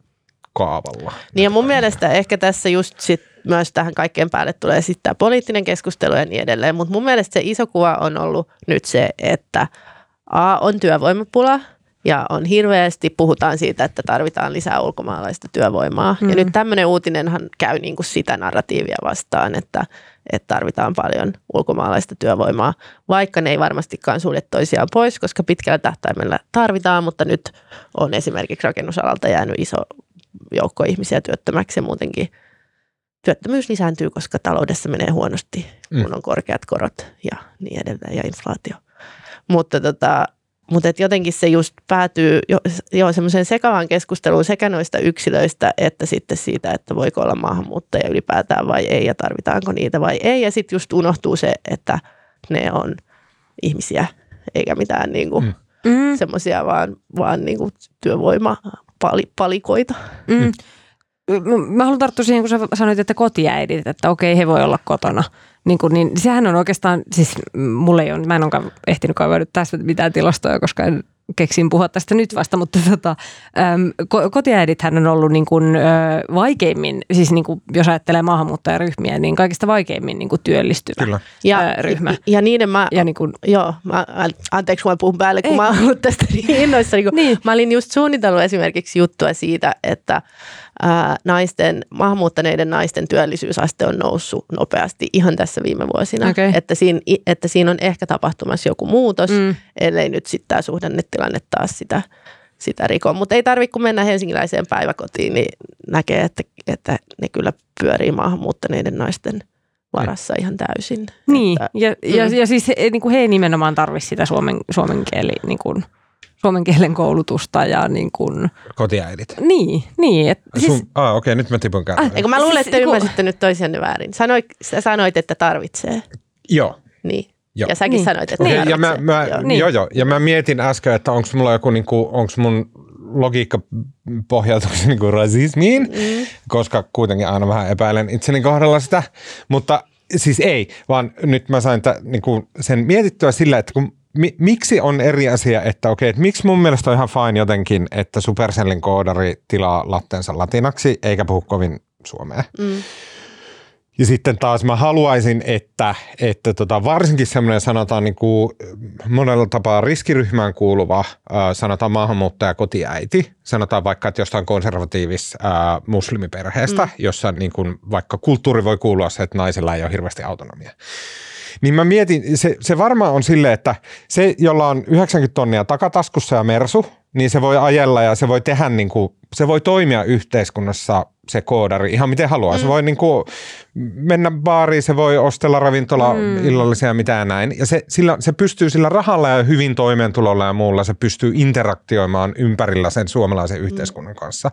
kaavalla. Niin ja mun mielestä ehkä tässä just sit myös tähän kaikkeen päälle tulee sitten tämä poliittinen keskustelu ja niin edelleen. Mutta mun mielestä se iso kuva on ollut nyt se, että A on työvoimapula ja on hirveästi, puhutaan siitä, että tarvitaan lisää ulkomaalaista työvoimaa. Mm. Ja nyt tämmöinen uutinenhan käy niin kuin sitä narratiivia vastaan, että, että tarvitaan paljon ulkomaalaista työvoimaa, vaikka ne ei varmastikaan sulje toisiaan pois, koska pitkällä tähtäimellä tarvitaan, mutta nyt on esimerkiksi rakennusalalta jäänyt iso joukko ihmisiä työttömäksi ja muutenkin työttömyys lisääntyy, koska taloudessa menee huonosti, kun mm. on korkeat korot ja niin edelleen ja inflaatio. Mutta, tota, mutta et jotenkin se just päätyy jo, jo semmoiseen sekavaan keskusteluun sekä noista yksilöistä että sitten siitä, että voiko olla maahanmuuttaja ylipäätään vai ei ja tarvitaanko niitä vai ei. Ja sitten just unohtuu se, että ne on ihmisiä eikä mitään niinku mm. mm. semmoisia vaan, vaan niinku työvoimapalikoita. Mm mä haluan tarttua siihen, kun sä sanoit, että kotiäidit, että okei, he voi olla kotona. Niin, kuin, niin sehän on oikeastaan, siis mulle ei ole, mä en ole ehtinyt kaivaa tästä mitään tilastoja, koska en keksin puhua tästä nyt vasta, mutta tota, äm, kotiäidithän on ollut niin kuin, ö, vaikeimmin, siis niin kuin, jos ajattelee maahanmuuttajaryhmiä, niin kaikista vaikeimmin niin kuin työllistyvä Kyllä. Ja, ö, ryhmä. Ja niiden mä, ja niin kuin, joo, mä, anteeksi mä puhun päälle, kun ei. mä oon ollut tästä niin innoissa. Niin niin. Mä olin just suunnitellut esimerkiksi juttua siitä, että ää, naisten, maahanmuuttaneiden naisten työllisyysaste on noussut nopeasti ihan tässä viime vuosina. Okay. Että, siinä, että siinä on ehkä tapahtumassa joku muutos, mm. ellei nyt sitten tämä suhdannetilanne taas sitä, sitä riko. Mutta ei tarvitse, kun mennä helsinkiläiseen päiväkotiin, niin näkee, että, että ne kyllä pyörii maahanmuuttaneiden naisten varassa ihan täysin. Niin, että, ja, mm. ja, ja siis he, niin kuin he ei nimenomaan tarvitse sitä suomen, suomen kieli niin kuin – suomen kielen koulutusta ja niin kuin... Kotiäidit. Niin, niin. Et, siis... Sun, ah, okei, okay, nyt mä tipun käteen. Ah, eikö mä luulen, siis että siis, ymmärsitte nyt toisianne väärin. Sanoit, sä sanoit, että tarvitsee. Joo. Niin. Joo. Ja säkin niin. sanoit, että okay, tarvitsee. Ja mä, mä, joo. Niin. joo, joo. Ja mä mietin äsken, että onko mulla joku, niin kuin, onko mun logiikka pohjautuu niin kuin rasismiin, mm. koska kuitenkin aina vähän epäilen itseni kohdalla sitä. Mutta siis ei, vaan nyt mä sain t- niin kuin sen mietittyä sillä, että kun mi, miksi on eri asia, että okei, että miksi mun mielestä on ihan fine jotenkin, että Supercellin koodari tilaa lattensa latinaksi eikä puhu kovin suomea. Mm. Ja sitten taas mä haluaisin, että, että tota, varsinkin semmoinen sanotaan niin kuin monella tapaa riskiryhmään kuuluva, äh, sanotaan maahanmuuttaja kotiäiti, sanotaan vaikka, että jostain konservatiivis äh, muslimiperheestä, mm. jossa niin kuin, vaikka kulttuuri voi kuulua se, että naisilla ei ole hirveästi autonomia. Niin mä mietin, se, se varmaan on silleen, että se, jolla on 90 tonnia takataskussa ja mersu, niin se voi ajella ja se voi tehdä niin kuin, se voi toimia yhteiskunnassa se koodari ihan miten haluaa. Mm. Se voi niin kuin mennä baariin, se voi ostella ravintola mm. illallisia ja mitään näin. Ja se, sillä, se pystyy sillä rahalla ja hyvin toimeentulolla ja muulla, se pystyy interaktioimaan ympärillä sen suomalaisen mm. yhteiskunnan kanssa.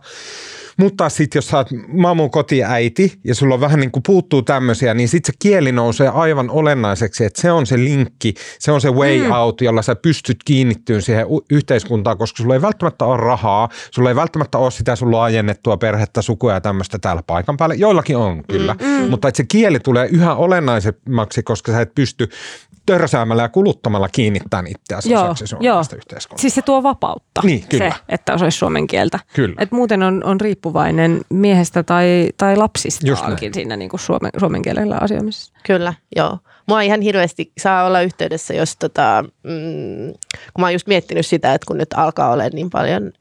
Mutta sitten jos sä oot mamun kotiäiti ja sulla on vähän niin kuin puuttuu tämmöisiä, niin sitten se kieli nousee aivan olennaiseksi, että se on se linkki, se on se way mm. out, jolla sä pystyt kiinnittyyn siihen yhteiskuntaan, koska sulla ei välttämättä ole rahaa, sulla ei välttämättä ole sitä sun laajennettua perhettä, sukua ja tämmöistä täällä paikan päällä. Joillakin on kyllä, mm. mm. mutta että se kieli tulee yhä olennaisemmaksi, koska sä et pysty törsäämällä ja kuluttamalla kiinnittämään itseäsi joo, osaksi suomalaista yhteiskuntaa. Siis se tuo vapautta, niin, kyllä. se, että osaisi suomen kieltä. Kyllä. Et muuten on, on riippuvainen miehestä tai, tai lapsistaankin siinä niin kuin suomen, suomen kielellä asioimisessa. Kyllä, joo. Mua ihan hirveästi saa olla yhteydessä, jos tota, mm, kun mä oon just miettinyt sitä, että kun nyt alkaa olla niin paljon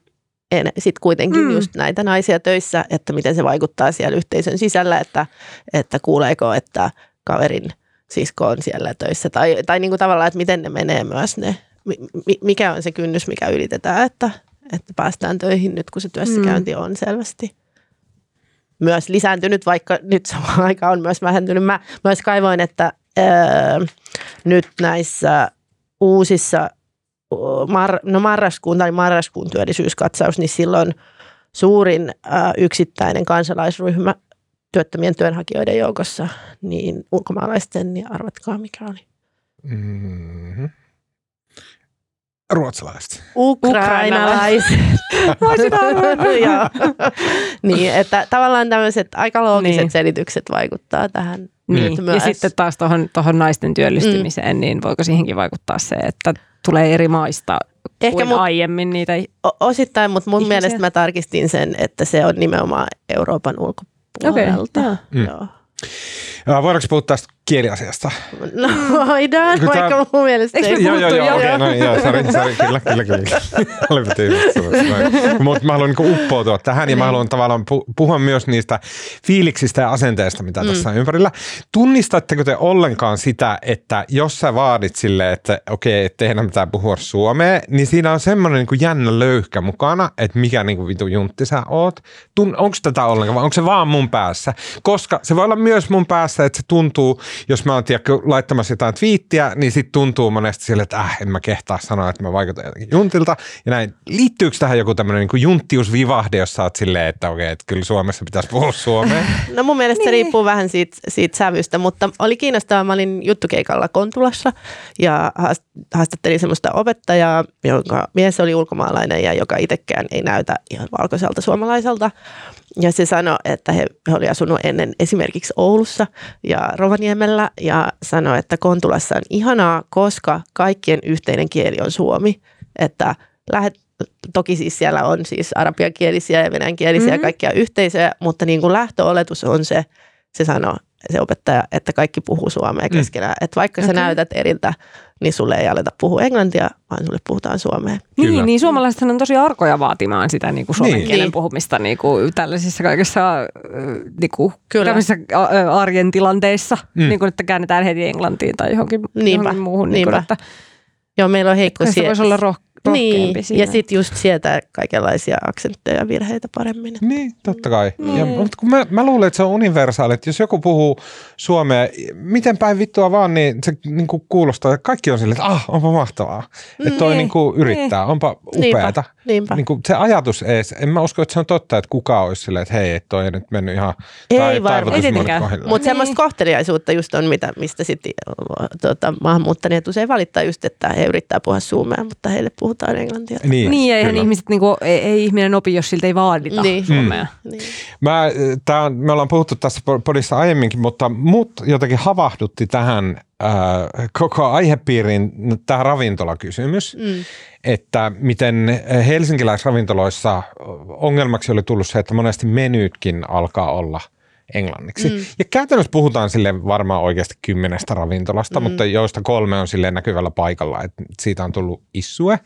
sitten kuitenkin mm. just näitä naisia töissä, että miten se vaikuttaa siellä yhteisön sisällä, että, että kuuleeko, että kaverin sisko on siellä töissä. Tai, tai niin kuin tavallaan, että miten ne menee myös ne, mikä on se kynnys, mikä ylitetään, että, että päästään töihin nyt, kun se työssäkäynti mm. on selvästi myös lisääntynyt, vaikka nyt samaan aikaan on myös vähentynyt. Mä myös kaivoin, että ää, nyt näissä uusissa mar, no marraskuun tai marraskuun työllisyyskatsaus, niin silloin suurin äh, yksittäinen kansalaisryhmä työttömien työnhakijoiden joukossa, niin ulkomaalaisten, niin arvatkaa mikä oli. Mm-hmm. Ruotsalaiset. Ukrainalaiset. Joo. niin, että tavallaan tämmöiset aika loogiset niin. selitykset vaikuttaa tähän niin. myös. Ja sitten taas tuohon naisten työllistymiseen, mm. niin voiko siihenkin vaikuttaa se, että tulee eri maista Ehkä kuin mut, aiemmin niitä Osittain, mutta mun ihmisiä. mielestä mä tarkistin sen, että se on nimenomaan Euroopan ulkopuolelta. Okay. Mm. Joo. Voidaanko puhua tästä kieliasiasta? No voidaan, Kun vaikka tämä... mun mielestä Eikö ei. Joo, joo, joo, okei, okay, no joo, sori, sori, kyllä, kyllä, kyllä. Mutta mä haluan niinku uppoutua tähän ja mä niin. haluan tavallaan puhua myös niistä fiiliksistä ja asenteista, mitä mm. tässä on ympärillä. Tunnistatteko te ollenkaan sitä, että jos sä vaadit sille, että okei, okay, että tehdään pitää puhua suomea, niin siinä on semmoinen niinku jännä löyhkä mukana, että mikä niinku vitu juntti sä oot. Onko tätä ollenkaan vai onko se vaan mun päässä? Koska se voi olla myös mun päässä, että se tuntuu, jos mä oon tiedä, laittamassa jotain twiittiä, niin sitten tuntuu monesti sille, että äh, en mä kehtaa sanoa, että mä vaikutan jotenkin juntilta. Ja näin, liittyykö tähän joku tämmöinen niin junttiusvivahde, jos sä oot silleen, että okei, että kyllä Suomessa pitäisi puhua suomea? No mun mielestä niin. se riippuu vähän siitä, siitä sävystä, mutta oli kiinnostavaa. Mä olin juttukeikalla Kontulassa ja haastattelin semmoista opettajaa, jonka mies oli ulkomaalainen ja joka itsekään ei näytä ihan valkoiselta suomalaiselta. Ja se sanoi, että he, he oli asunut ennen esimerkiksi Oulussa ja Rovaniemellä ja sanoi, että Kontulassa on ihanaa, koska kaikkien yhteinen kieli on suomi. Että lähet, toki siis siellä on siis arabiankielisiä ja venäjänkielisiä mm-hmm. kaikkia yhteisöjä, mutta niin kuin lähtöoletus on se, se sanoi se opettaja, että kaikki puhuu suomea mm. keskenään. Mm. Että vaikka okay. sä näytät eriltä, niin sulle ei aleta puhua englantia, vaan sulle puhutaan suomea. Kyllä. Niin, niin suomalaiset on tosi arkoja vaatimaan sitä niin kuin suomen niin. kielen niin. puhumista niin kuin tällaisissa kaikissa niin kuin, Kyllä. arjen tilanteissa, mm. niin kuin, että käännetään heti englantiin tai johonkin, Niinpä. johonkin muuhun. Niin kuin, että, Joo, meillä on heikko se voisi olla roh- niin, siinä. ja sitten just sieltä kaikenlaisia aksentteja ja virheitä paremmin. Niin, totta kai. Mm. Ja, mutta kun mä, mä luulen, että se on universaali, että jos joku puhuu suomea, miten päin vittua vaan, niin se niin kuin kuulostaa, että kaikki on silleen, että ah, onpa mahtavaa. Että toi niin. niin kuin yrittää, niin. onpa upeata. Niinpä. Niinpä. Niin kuin se ajatus edes, en mä usko, että se on totta, että kuka olisi silleen, että hei, että toi ei nyt mennyt ihan ei varmaan, Mutta semmoista kohteliaisuutta just on, mitä, mistä sitten tota, maahanmuuttaneet usein valittaa just, että he yrittää puhua suomea, mutta heille puhutaan englantia. Niin, niin eihän ihmiset, niin kuin, ei, ei ihminen opi, jos siltä ei vaadita niin. suomea. Mm. Niin. Mä, tää, me ollaan puhuttu tässä podissa aiemminkin, mutta mut jotenkin havahdutti tähän äh, koko aihepiiriin tämä ravintolakysymys, mm. että miten helsinkiläisravintoloissa ongelmaksi oli tullut se, että monesti menyytkin alkaa olla – englanniksi. Mm. Ja käytännössä puhutaan sille varmaan oikeasti kymmenestä ravintolasta, mm. mutta joista kolme on sille näkyvällä paikalla, että siitä on tullut issue.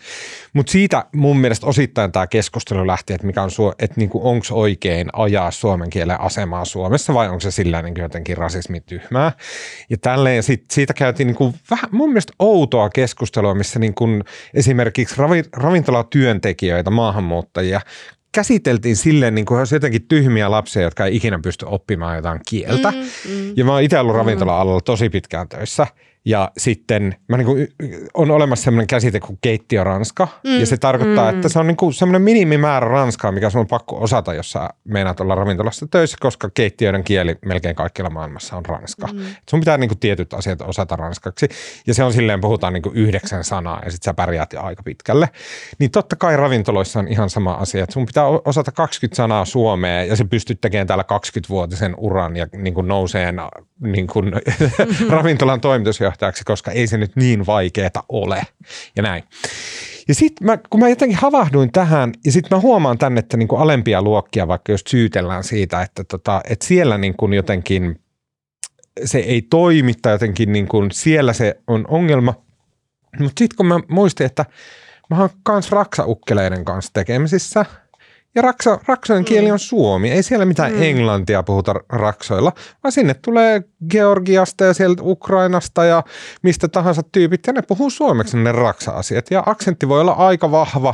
Mutta siitä mun mielestä osittain tämä keskustelu lähti, että mikä on että niinku onko oikein ajaa suomen kielen asemaa Suomessa vai onko se sillä niin jotenkin rasismi tyhmää. Ja tälleen sit, siitä käytiin niinku vähän mun mielestä outoa keskustelua, missä niinku esimerkiksi ravi, ravintolatyöntekijöitä, maahanmuuttajia käsiteltiin silleen, niin kuin olisi jotenkin tyhmiä lapsia, jotka ei ikinä pysty oppimaan jotain kieltä. Mm, mm. Ja mä oon itse ollut mm. ravintola-alalla tosi pitkään töissä. Ja sitten mä niin kuin, on olemassa sellainen käsite kuin keittiöranska, mm. ja se tarkoittaa, mm. että se on niin kuin sellainen minimimäärä ranskaa, mikä sun on pakko osata, jos sä meinaat olla ravintolassa töissä, koska keittiöiden kieli melkein kaikkialla maailmassa on ranska. Mm. sun pitää niin kuin tietyt asiat osata ranskaksi, ja se on silleen, puhutaan niin kuin yhdeksän sanaa, ja sitten sä pärjäät jo aika pitkälle. Niin totta kai ravintoloissa on ihan sama asia, että sun pitää osata 20 sanaa suomea, ja se pystyt tekemään täällä 20-vuotisen uran, ja niin kuin nouseen niin kuin, mm-hmm. ravintolan toimitusjohtaja puheenjohtajaksi, koska ei se nyt niin vaikeeta ole. Ja näin. Ja sitten kun mä jotenkin havahduin tähän, ja sitten mä huomaan tänne, että niin kuin alempia luokkia, vaikka jos syytellään siitä, että, tota, että siellä niin kuin jotenkin se ei toimi tai jotenkin niin kuin siellä se on ongelma. Mutta sitten kun mä muistin, että mä oon kans raksaukkeleiden kanssa tekemisissä – ja raksa, raksojen kieli on mm. suomi. Ei siellä mitään mm. englantia puhuta raksoilla, vaan sinne tulee Georgiasta ja sieltä Ukrainasta ja mistä tahansa tyypit, ja ne puhuu suomeksi ne raksa-asiat. Ja aksentti voi olla aika vahva,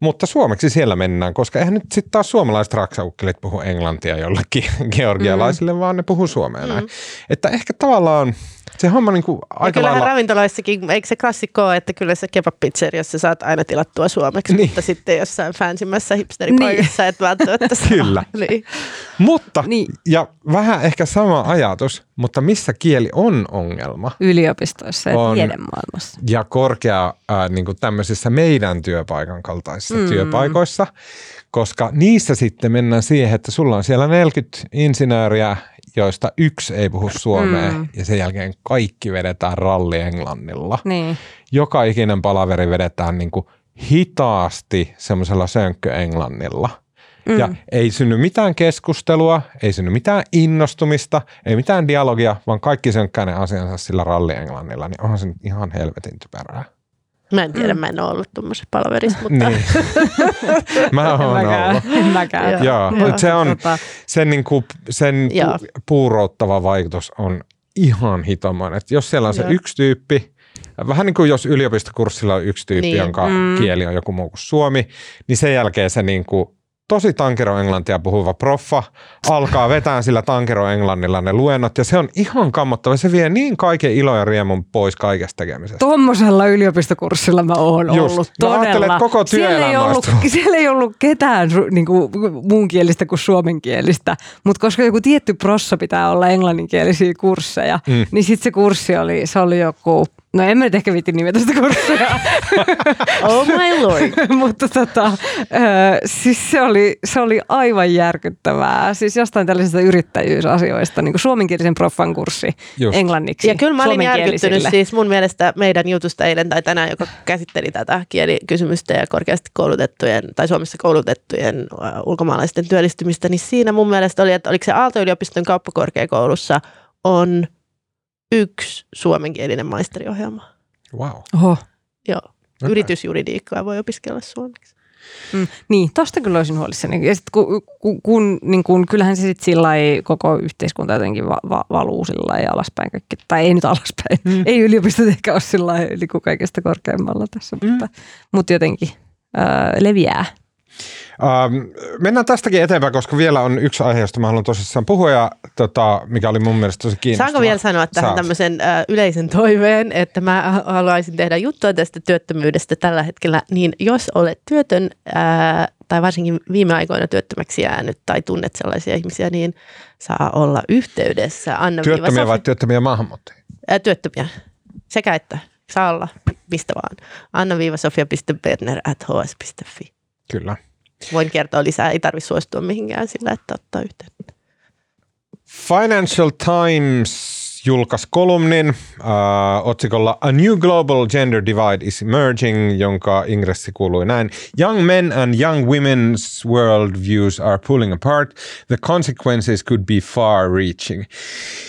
mutta suomeksi siellä mennään, koska eihän nyt sitten taas suomalaiset raksaukkelit puhu englantia jollekin georgialaisille, mm. vaan ne puhuu suomea mm. näin. Että ehkä tavallaan Se homma niin kuin Ja aika kyllähän lailla... ravintoloissakin, eikö se klassikko ole, että kyllä se kebab-pizzeriassa saat aina tilattua suomeksi, Niin. niin. mutta sitten jossain fansimmässä hipsteripaikassa et välttämättä saa. Kyllä. Niin. Mutta, Niin. ja vähän ehkä sama ajatus, mutta missä kieli on ongelma Yliopistoissa ja On. tiedemaailmassa. ja korkea äh, niin kuin tämmöisissä meidän työpaikan kaltaisissa mm. työpaikoissa, koska niissä sitten mennään siihen, että sulla on siellä 40 insinööriä, joista yksi ei puhu suomea Mm. ja sen jälkeen kaikki vedetään ralli englannilla. Niin. Joka ikinen palaveri vedetään niin kuin hitaasti semmoisella sönkköenglannilla. Mm. Ja ei synny mitään keskustelua, ei synny mitään innostumista, ei mitään dialogia, vaan kaikki sönkkää ne asiansa sillä rallienglannilla, niin onhan se nyt ihan helvetin typerää. Mä en tiedä, mä en ole ollut tuommoisessa palaverissa, mutta Niin. Mä oon mäkään. ollut. En mäkään. Joo. Joo, Joo. mutta se on, Tota, sen, niin kuin, sen Joo. pu, puurouttava vaikutus on ihan hitomainen. Että jos siellä on se Joo. yksi tyyppi, vähän niin kuin jos yliopistokurssilla on yksi tyyppi, Niin. jonka Mm. kieli on joku muu kuin suomi, niin sen jälkeen se niin kuin tosi tankeroenglantia puhuva proffa alkaa vetää sillä tankeroenglannilla ne luennot ja se on ihan kammottava. Se vie niin kaiken ilo ja riemun pois kaikesta tekemisestä. Tuommoisella yliopistokurssilla mä oon Just. ollut Mä todella. koko siellä, ei ollut, siellä ei ollut ketään su- niinku, muunkielistä kuin suomenkielistä, mutta koska joku tietty prossa pitää olla englanninkielisiä kursseja, mm. niin sitten se kurssi oli, se oli joku, no en mä nyt ehkä viitti nimetä sitä kurssia, oh my lord. mutta tota, ö, siis se oli, se oli aivan järkyttävää. Siis jostain tällaisista yrittäjyysasioista, niin kuin suomenkielisen proffan kurssi Just. englanniksi Ja kyllä mä olin järkyttynyt siis mun mielestä meidän jutusta eilen tai tänään, joka käsitteli tätä kielikysymystä ja korkeasti koulutettujen tai Suomessa koulutettujen ulkomaalaisten työllistymistä, niin siinä mun mielestä oli, että oliko se Aalto-yliopiston kauppakorkeakoulussa on yksi suomenkielinen maisteriohjelma. Wow. Oho. Joo. Okei. Yritysjuridiikkaa voi opiskella suomeksi. Mm, niin, tosta kyllä olisin huolissani. Ja sit kun, kun, kun, niin kun, kyllähän se sitten sillä koko yhteiskunta jotenkin va, va, valuu sillä lailla alaspäin kaikki. Tai ei nyt alaspäin. Mm. Ei yliopistot ehkä ole sillä lailla niin kuin kaikesta korkeammalla tässä, mm. mutta, mutta jotenkin ää, leviää. Ähm, mennään tästäkin eteenpäin, koska vielä on yksi aihe, josta mä haluan tosissaan puhua, ja, tota, mikä oli mun mielestä tosi kiinnostavaa. Saanko vielä sanoa tähän Saat. tämmöisen äh, yleisen toiveen, että mä haluaisin tehdä juttua tästä työttömyydestä tällä hetkellä, niin jos olet työtön äh, tai varsinkin viime aikoina työttömäksi jäänyt tai tunnet sellaisia ihmisiä, niin saa olla yhteydessä anna Työttömiä vai työttömiä maahanmuuttajia? äh, työttömiä. Sekä että saa olla, mistä vaan. anna-sofia.berner at hs.fi. Kyllä. Voin kertoa lisää, ei tarvitse suostua mihinkään sillä, että ottaa yhteyttä. Financial Times julkaisi kolumnin äh, otsikolla A New Global Gender Divide is Emerging, jonka ingressi kuului näin. Young men and young women's world views are pulling apart. The consequences could be far reaching.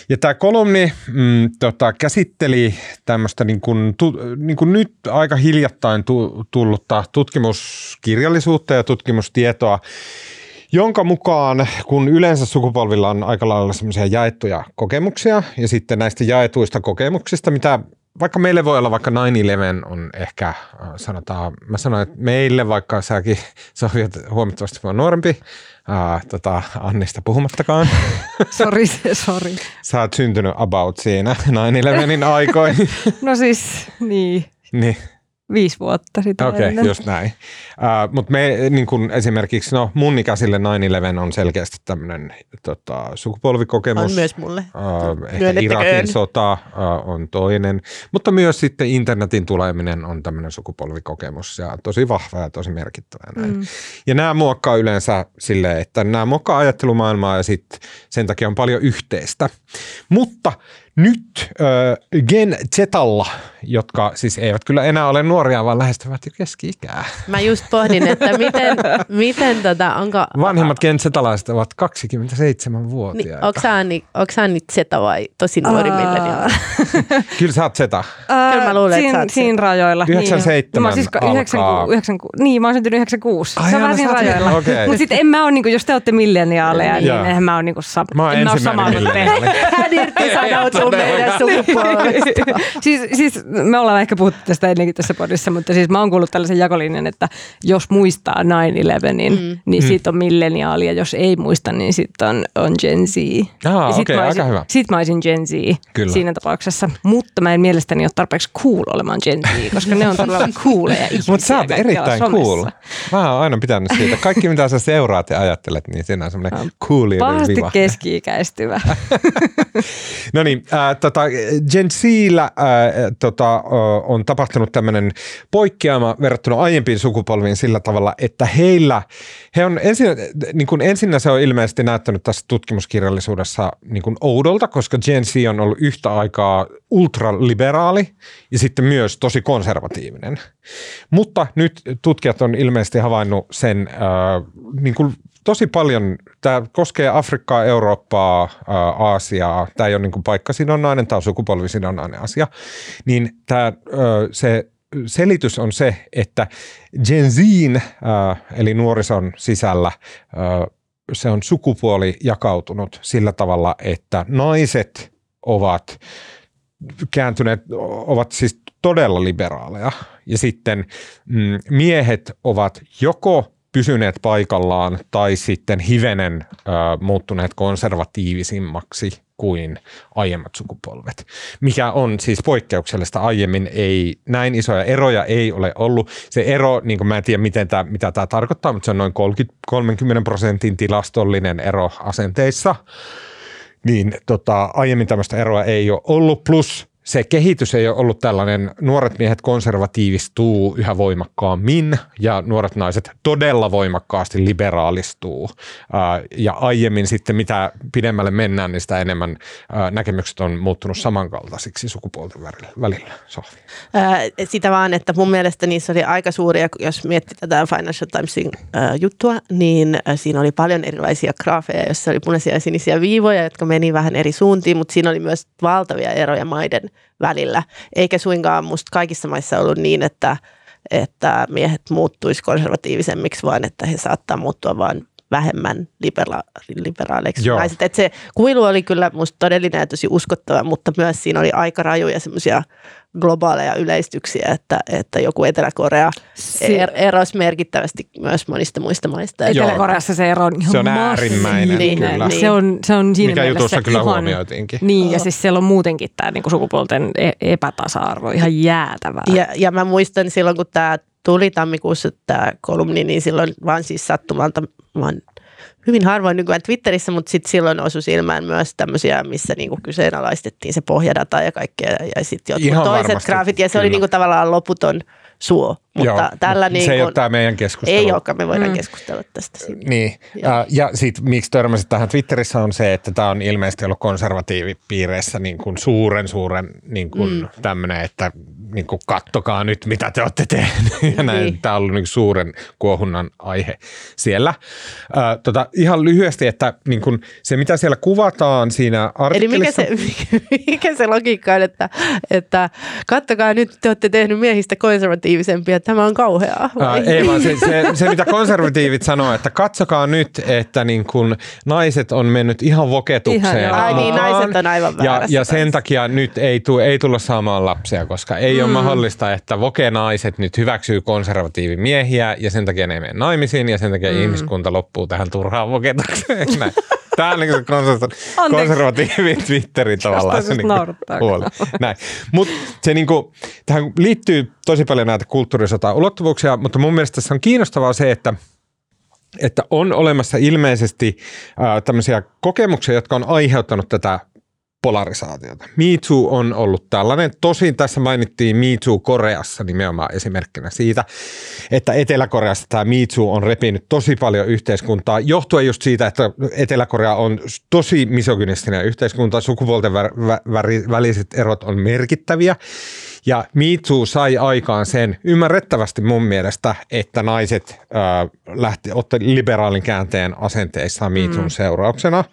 Ja tämä kolumni mm, tota, käsitteli tämmöistä niin kuin, tu, niin kuin nyt aika hiljattain tu, tullutta tutkimuskirjallisuutta ja tutkimustietoa, jonka mukaan, kun yleensä sukupolvilla on aika lailla semmoisia jaettuja kokemuksia, ja sitten näistä jaetuista kokemuksista, mitä vaikka meille voi olla vaikka 9-11 on ehkä, äh, sanotaan, mä sanoin, että meille, vaikka säkin, Sofia, huomattavasti mua nuorempi, ää, tota, Annista puhumattakaan, Sori, sori. sä oot syntynyt about siinä 9-11 aikoihin, No siis, niin, niin viisi vuotta sitä Okei, okay, ennen. just näin. Uh, Mutta me niin kun esimerkiksi, no mun ikäisille 9-11 on selkeästi tämmöinen tota, sukupolvikokemus. On myös mulle. Uh, ehkä. Irakin sota uh, on toinen, mutta myös sitten internetin tuleminen on tämmöinen sukupolvikokemus ja tosi vahva ja tosi merkittävä. Näin. Mm. Ja nämä muokkaa yleensä silleen, että nämä muokkaa ajattelumaailmaa ja sitten sen takia on paljon yhteistä. Mutta nyt äh, Gen Zalla, jotka siis eivät kyllä enää ole nuoria, vaan lähestyvät jo keski-ikää. Mä just pohdin, että miten, miten tota, onko... Vanhimmat Gen Zalaiset ovat Niin, 27-vuotiaita. onko sä, Anni, onko sä Anni Zeta vai tosi nuori Aa. milleniaali? Kyllä sä oot Zeta. Kyllä mä luulen, että sä siinä, oot siinä rajoilla. 97 niin. Mä oon siis alkaa. 96, 96, niin, mä oon syntynyt 96. Ai se on vähän siinä rajoilla. okei. Mutta sitten en mä oo, niinku, jos te olette milleniaaleja, niin Joo. eihän mä oon niinku, sam- Mä oon en mä oo ensimmäinen milleniaali. Hän irtisanoutui puhuu meidän sukupuolesta. siis, siis me ollaan ehkä puhuttu tästä ennenkin tässä podissa, mutta siis mä oon kuullut tällaisen jakolinjan, että jos muistaa 9-11, niin, mm. niin siitä on milleniaali ja jos ei muista, niin sitten on, on Gen Z. Ah, ja sit okei, mä aika hyvä. Sit mä olisin Gen Z Kyllä. siinä tapauksessa, mutta mä en mielestäni ole tarpeeksi cool olemaan Gen Z, koska ne on todella cooleja ihmisiä. Mutta sä oot erittäin cool. Mä oon aina pitänyt siitä. Kaikki mitä sä seuraat ja ajattelet, niin siinä on semmoinen cooli Pahasti viva. keski-ikäistyvä. No niin, tota, Gen Zillä äh, tota, äh, on tapahtunut tämmöinen poikkeama verrattuna aiempiin sukupolviin sillä tavalla, että heillä, he on ensin, niin kuin ensinnä se on ilmeisesti näyttänyt tässä tutkimuskirjallisuudessa niin kuin oudolta, koska Gen Z on ollut yhtä aikaa ultraliberaali ja sitten myös tosi konservatiivinen. Mutta nyt tutkijat on ilmeisesti havainnut sen äh, niin kuin tosi paljon, tämä koskee Afrikkaa, Eurooppaa, Aasiaa, tämä ei ole niin paikkasidonnainen, tämä on sukupolvisidonnainen asia, niin tämä, se selitys on se, että Gen Zin, eli nuorison sisällä, se on sukupuoli jakautunut sillä tavalla, että naiset ovat kääntyneet, ovat siis todella liberaaleja. Ja sitten mm, miehet ovat joko pysyneet paikallaan tai sitten hivenen ö, muuttuneet konservatiivisimmaksi kuin aiemmat sukupolvet, mikä on siis poikkeuksellista. Aiemmin ei, näin isoja eroja ei ole ollut. Se ero, niin kuin mä en tiedä miten tämä, mitä tämä tarkoittaa, mutta se on noin 30, 30 prosentin tilastollinen ero asenteissa niin tota, aiemmin tämmöistä eroa ei ole ollut, plus se kehitys ei ole ollut tällainen, nuoret miehet konservatiivistuu yhä voimakkaammin ja nuoret naiset todella voimakkaasti liberaalistuu. Ja aiemmin sitten mitä pidemmälle mennään, niin sitä enemmän näkemykset on muuttunut samankaltaisiksi sukupuolten välillä-. Ää, sitä vaan, että mun mielestä niissä oli aika suuria, jos miettii tätä Financial Timesin juttua, niin siinä oli paljon erilaisia graafeja, joissa oli punaisia ja sinisiä viivoja, jotka meni vähän eri suuntiin, mutta siinä oli myös valtavia eroja maiden välillä. Eikä suinkaan musta kaikissa maissa ollut niin, että, että miehet muuttuisi konservatiivisemmiksi, vaan että he saattaa muuttua vain vähemmän libera- liberaaleiksi Joo. naiset. Et se kuilu oli kyllä musta todellinen ja tosi uskottava, mutta myös siinä oli aika rajuja semmoisia globaaleja yleistyksiä, että, että joku Etelä-Korea er, erosi merkittävästi myös monista muista maista. Etelä-Koreassa se ero on ihan Se on äärimmäinen, Niin, kyllä. niin. Se on, se on siinä Mikä mielessä jutussa kyllä ihan, huomioitiinkin. Niin, ja siis siellä on muutenkin tämä niinku sukupuolten e- epätasa-arvo ihan jäätävää. Ja, ja mä muistan silloin, kun tämä tuli tammikuussa tämä kolumni, niin silloin vaan siis sattumalta, mä oon hyvin harvoin nykyään Twitterissä, mutta sitten silloin osui silmään myös tämmöisiä, missä niinku kyseenalaistettiin se pohjadata ja kaikkea ja sitten jotkut Ihan toiset varmasti, graafit ja se oli kyllä. niinku tavallaan loputon suo, mutta Joo, tällä se niin ei kuin, ole tämä meidän keskustelu. ei olekaan, me voidaan Mm. keskustella tästä. Niin, Joo. ja, ja sitten miksi törmäsit tähän Twitterissä on se, että tämä on ilmeisesti ollut konservatiivipiireissä niin kuin suuren suuren niin kuin mm. tämmöinen, että niin kuin kattokaa nyt mitä te olette tehneet ja näin. Niin. Tämä on ollut niin suuren kuohunnan aihe siellä. Äh, tota, ihan lyhyesti, että niin kuin se mitä siellä kuvataan siinä Eli mikä artikkelissa. se, mikä se logiikka on, että, että kattokaa nyt, te olette tehnyt miehistä konservatiivisempia, tämä on kauheaa. Ää, ei vaan se, se, se, mitä konservatiivit sanoo, että katsokaa nyt, että niin kun naiset on mennyt ihan voketukseen. Ihan. Ai niin, naiset on aivan ja, ja sen takia nyt ei, tu, ei tulla saamaan lapsia, koska ei mm. ole mahdollista, että vokenaiset nyt hyväksyy konservatiivimiehiä ja sen takia ne ei mene naimisiin ja sen takia mm. ihmiskunta loppuu tähän turhaan voketukseen. Tämä on niin se konservatiivi, Anteeksi. konservatiivi Twitterin tavallaan. Jostain se naurattaa. huoli. Näin. Mutta se niinku, tähän liittyy tosi paljon näitä kulttuurisota ulottuvuuksia, mutta mun mielestä tässä on kiinnostavaa se, että että on olemassa ilmeisesti ää, tämmöisiä kokemuksia, jotka on aiheuttanut tätä polarisaatiota. Me Too on ollut tällainen. Tosin tässä mainittiin Me Too Koreassa nimenomaan esimerkkinä siitä, että Etelä-Koreassa tämä Me Too on repinyt tosi paljon yhteiskuntaa, johtuen just siitä, että Etelä-Korea on tosi misogynistinen yhteiskunta, sukupuolten väliset erot on merkittäviä. Ja Me Too sai aikaan sen ymmärrettävästi mun mielestä, että naiset äh, lähti, otti liberaalin käänteen asenteissaan Me Toon mm. seurauksena.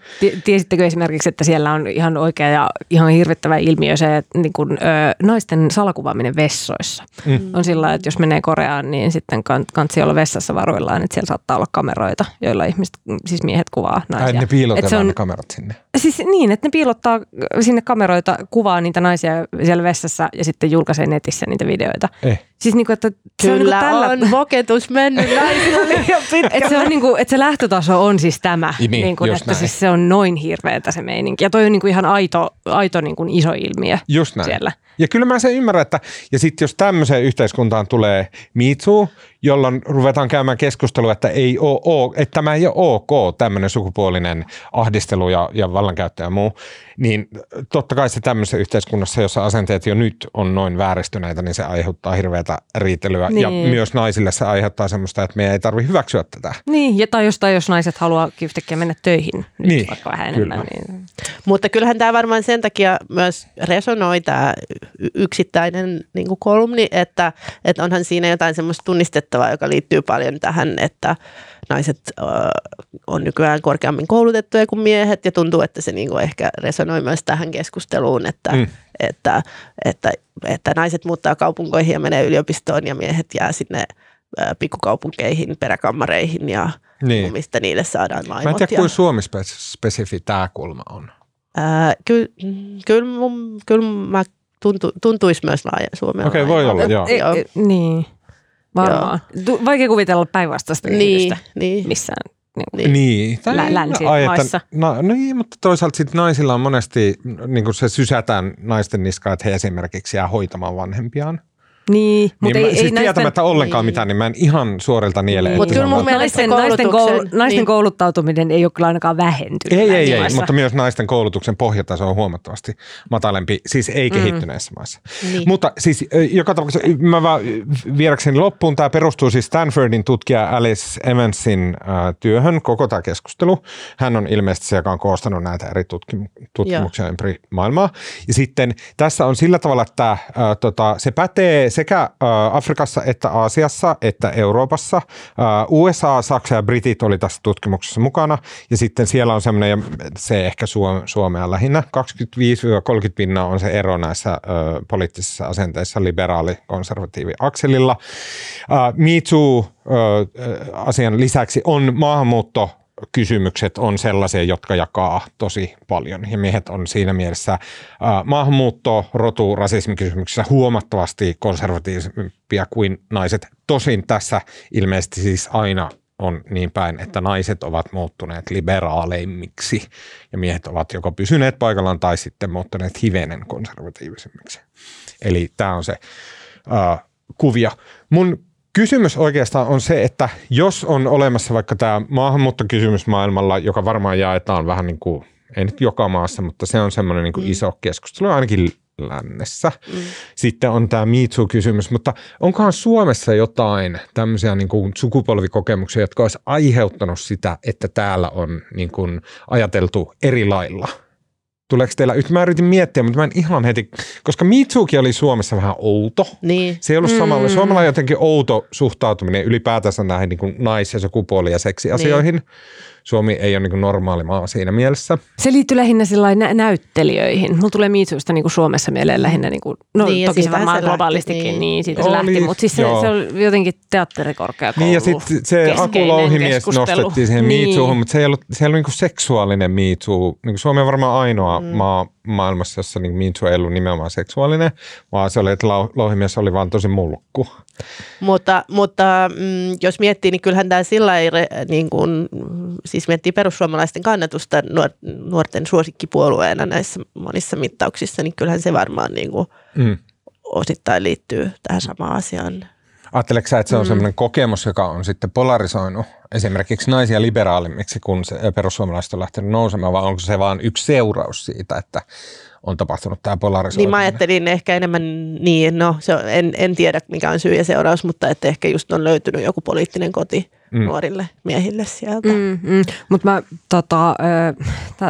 Tiesittekö esimerkiksi, että siellä on ihan oikea ja ihan hirvittävä ilmiö se, että niin kun, ö, naisten salakuvaaminen vessoissa. Mm. On sillä että jos menee Koreaan, niin sitten kansi olla vessassa varuillaan, että siellä saattaa olla kameroita, joilla ihmiset, siis miehet kuvaa naisia. Ai ne piilotetaan on, ne kamerat sinne. Siis niin, että ne piilottaa sinne kameroita, kuvaa niitä naisia siellä vessassa ja sitten julkaisee netissä niitä videoita. Eh. Siis niin kuin, että Kyllä on, niin tällä... on voketus mennyt liian että se, on niin kuin, että se lähtötaso on siis tämä, niin, niin kuin, että siis se on noin hirveätä se meininki. Ja toi on niin kuin ihan aito, aito niin kuin iso ilmiö just näin. siellä. Ja kyllä mä sen ymmärrän, että ja sitten jos tämmöiseen yhteiskuntaan tulee miitsu, jolloin ruvetaan käymään keskustelua, että, ei ole, ole, että tämä ei ole ok, tämmöinen sukupuolinen ahdistelu ja, ja vallankäyttö ja muu, niin totta kai se tämmöisessä yhteiskunnassa, jossa asenteet jo nyt on noin vääristyneitä, niin se aiheuttaa hirveätä riitelyä. Niin. Ja myös naisille se aiheuttaa semmoista, että meidän ei tarvitse hyväksyä tätä. Niin, ja tai jostain, jos naiset haluaa yhtäkkiä mennä töihin nyt niin, vaikka vähän kyllä. enemmän. Niin. Mutta kyllähän tämä varmaan sen takia myös resonoi tämä yksittäinen niin kuin kolumni, että, että onhan siinä jotain semmoista tunnistettavaa, joka liittyy paljon tähän, että naiset äh, on nykyään korkeammin koulutettuja kuin miehet ja tuntuu, että se niin kuin ehkä resonoi myös tähän keskusteluun, että, mm. että, että, että naiset muuttaa kaupunkoihin ja menee yliopistoon ja miehet jää sinne äh, pikkukaupunkeihin, peräkammareihin ja niin. mistä niille saadaan vaimot. Mä en tiedä, kuinka Suomi-spesifi tämä kulma on. Äh, kyllä, kyllä, kyllä mä tuntu, tuntuisi myös laaja Suomen Okei, okay, voi olla, joo. E, e, niin, varmaan. Joo. Vaikea kuvitella päinvastaista niin, niin. missään niin, niin. Lä- länsimaissa. No, no niin, mutta toisaalta sit naisilla on monesti, niin kuin se sysätään naisten niskaan, että he esimerkiksi jää hoitamaan vanhempiaan. Niin, mutta niin ei, siis ei tietämättä naisten, ollenkaan niin. mitään, niin mä en ihan suorilta niele. Mutta kyllä mun mielestä naisten, naisten, koulu, naisten niin. kouluttautuminen ei ole kyllä ainakaan vähentynyt. Ei, ei, ei, mutta myös naisten koulutuksen pohjataso on huomattavasti matalempi, siis ei mm. kehittyneissä maissa. Niin. Mutta siis joka tapauksessa, mä vaan viedäkseni loppuun, tämä perustuu siis Stanfordin tutkija Alice Evansin äh, työhön, koko tämä keskustelu. Hän on ilmeisesti se, joka on koostanut näitä eri tutkim- tutkimuksia Joo. ympäri maailmaa. Ja sitten tässä on sillä tavalla, että äh, tota, se pätee sekä Afrikassa että Aasiassa että Euroopassa. USA, Saksa ja Britit oli tässä tutkimuksessa mukana ja sitten siellä on semmoinen, se ehkä Suomea lähinnä, 25-30 pinnaa on se ero näissä poliittisissa asenteissa liberaali-konservatiivi akselilla. Me Too asian lisäksi on maahanmuutto kysymykset on sellaisia, jotka jakaa tosi paljon. Ja miehet on siinä mielessä maahanmuutto, rotu, rasismikysymyksissä huomattavasti konservatiivisempia kuin naiset. Tosin tässä ilmeisesti siis aina on niin päin, että naiset ovat muuttuneet liberaaleimmiksi ja miehet ovat joko pysyneet paikallaan tai sitten muuttuneet hivenen konservatiivisemmiksi. Eli tämä on se ää, kuvia. Mun kysymys oikeastaan on se, että jos on olemassa vaikka tämä maahanmuuttokysymys maailmalla, joka varmaan jaetaan vähän niin kuin, ei nyt joka maassa, mutta se on semmoinen niin kuin mm. iso keskustelu ainakin lännessä. Mm. Sitten on tämä MeToo-kysymys, mutta onkohan Suomessa jotain tämmöisiä niin kuin sukupolvikokemuksia, jotka olisi aiheuttanut sitä, että täällä on niin kuin ajateltu eri lailla – Tuleeko teillä, mä yritin miettiä, mutta mä en ihan heti, koska Mitsuki oli Suomessa vähän outo. Niin. Se ei ollut samalla. Mm. Suomella on jotenkin outo suhtautuminen ylipäätänsä näihin niin kuin nais- ja sukupuoli- ja seksiasioihin. Niin. Suomi ei ole niin normaali maa siinä mielessä. Se liittyy lähinnä nä- näyttelijöihin. Mulla tulee Miitsuista niin Suomessa mieleen lähinnä, niin kuin, no niin, toki se varmaan globaalistikin, niin. niin siitä se lähti, mutta siis se, se on jotenkin teatterikorkeakoulu Niin ja sitten se Aku Louhimies nostettiin siihen niin. Miitsuuhun, mutta se ei ollut, se ei ollut niin seksuaalinen Miitsu. Niin Suomi on varmaan ainoa mm. maa maailmassa, jossa niin Miitsu ei ollut nimenomaan seksuaalinen, vaan se oli, että Louhimies oli vaan tosi mulkku. Mutta, mutta mm, jos miettii, niin kyllähän tämä sillä ei, niin kuin, siis miettii perussuomalaisten kannatusta nuorten suosikkipuolueena näissä monissa mittauksissa, niin kyllähän se varmaan niin kuin mm. osittain liittyy tähän samaan asiaan. Ajatteleeko sä, että se on mm. sellainen kokemus, joka on sitten polarisoinut esimerkiksi naisia liberaalimmiksi, kun se perussuomalaiset on lähtenyt nousemaan, vai onko se vain yksi seuraus siitä, että on tapahtunut tämä polarisoituminen. Niin mä ajattelin ehkä enemmän niin, no se on, en, en tiedä mikä on syy ja seuraus, mutta että ehkä just on löytynyt joku poliittinen koti mm. nuorille miehille sieltä. Mm, mm. Mutta mä, tota,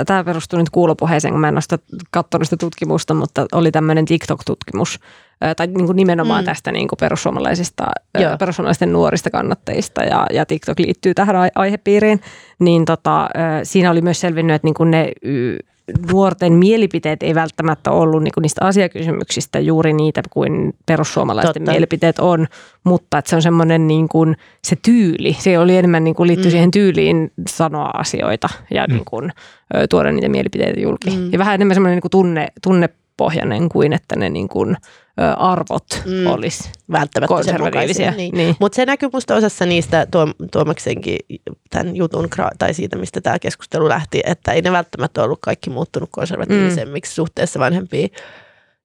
tämä perustuu nyt kuulopuheeseen, kun mä en ole sitä katsonut sitä tutkimusta, mutta oli tämmöinen TikTok-tutkimus, tai niin kuin nimenomaan mm. tästä niin kuin perussuomalaisista, Joo. perussuomalaisten nuorista kannattajista ja, ja TikTok liittyy tähän aihepiiriin, niin tota, siinä oli myös selvinnyt, että niin kuin ne nuorten mielipiteet ei välttämättä ollut niin kuin niistä asiakysymyksistä juuri niitä kuin perussuomalaisten Totta. mielipiteet on, mutta että se on semmoinen niin kuin se tyyli, se oli enemmän niin kuin liittyy mm. siihen tyyliin sanoa asioita ja mm. niin kuin, tuoda niitä mielipiteitä julki. Mm. Ja vähän enemmän semmoinen niin kuin tunne, tunnepohjainen kuin että ne niin kuin, arvot mm. olisi välttämättä konservatiivisia. Niin. Niin. Mutta se näkyy minusta osassa niistä Tuomaksenkin tämän jutun, tai siitä, mistä tämä keskustelu lähti, että ei ne välttämättä ollut kaikki muuttunut konservatiivisemmiksi mm. suhteessa vanhempiin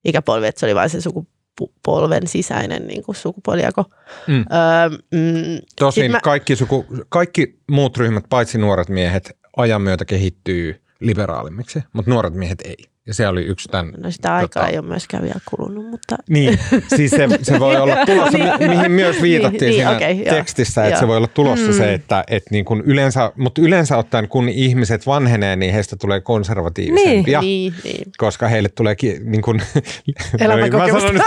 ikäpolviin, että se oli vain se sukupolven sisäinen niin kuin sukupuolijako. Mm. Öö, mm, Tosin mä... kaikki, suku, kaikki muut ryhmät, paitsi nuoret miehet, ajan myötä kehittyy liberaalimmiksi, mutta nuoret miehet ei. Ja se oli yksi tämän... No sitä aikaa tota... ei ole myöskään vielä kulunut, mutta... Niin, siis se, se voi olla tulossa, mi- mihin myös viitattiin niin, siinä okay, tekstissä, joo. että se voi olla tulossa mm. se, että et niin kun yleensä, mutta yleensä ottaen kun ihmiset vanhenee, niin heistä tulee konservatiivisempia, niin, niin, niin. koska heille tulee ki, niin kun, Elämänkokemusta. no,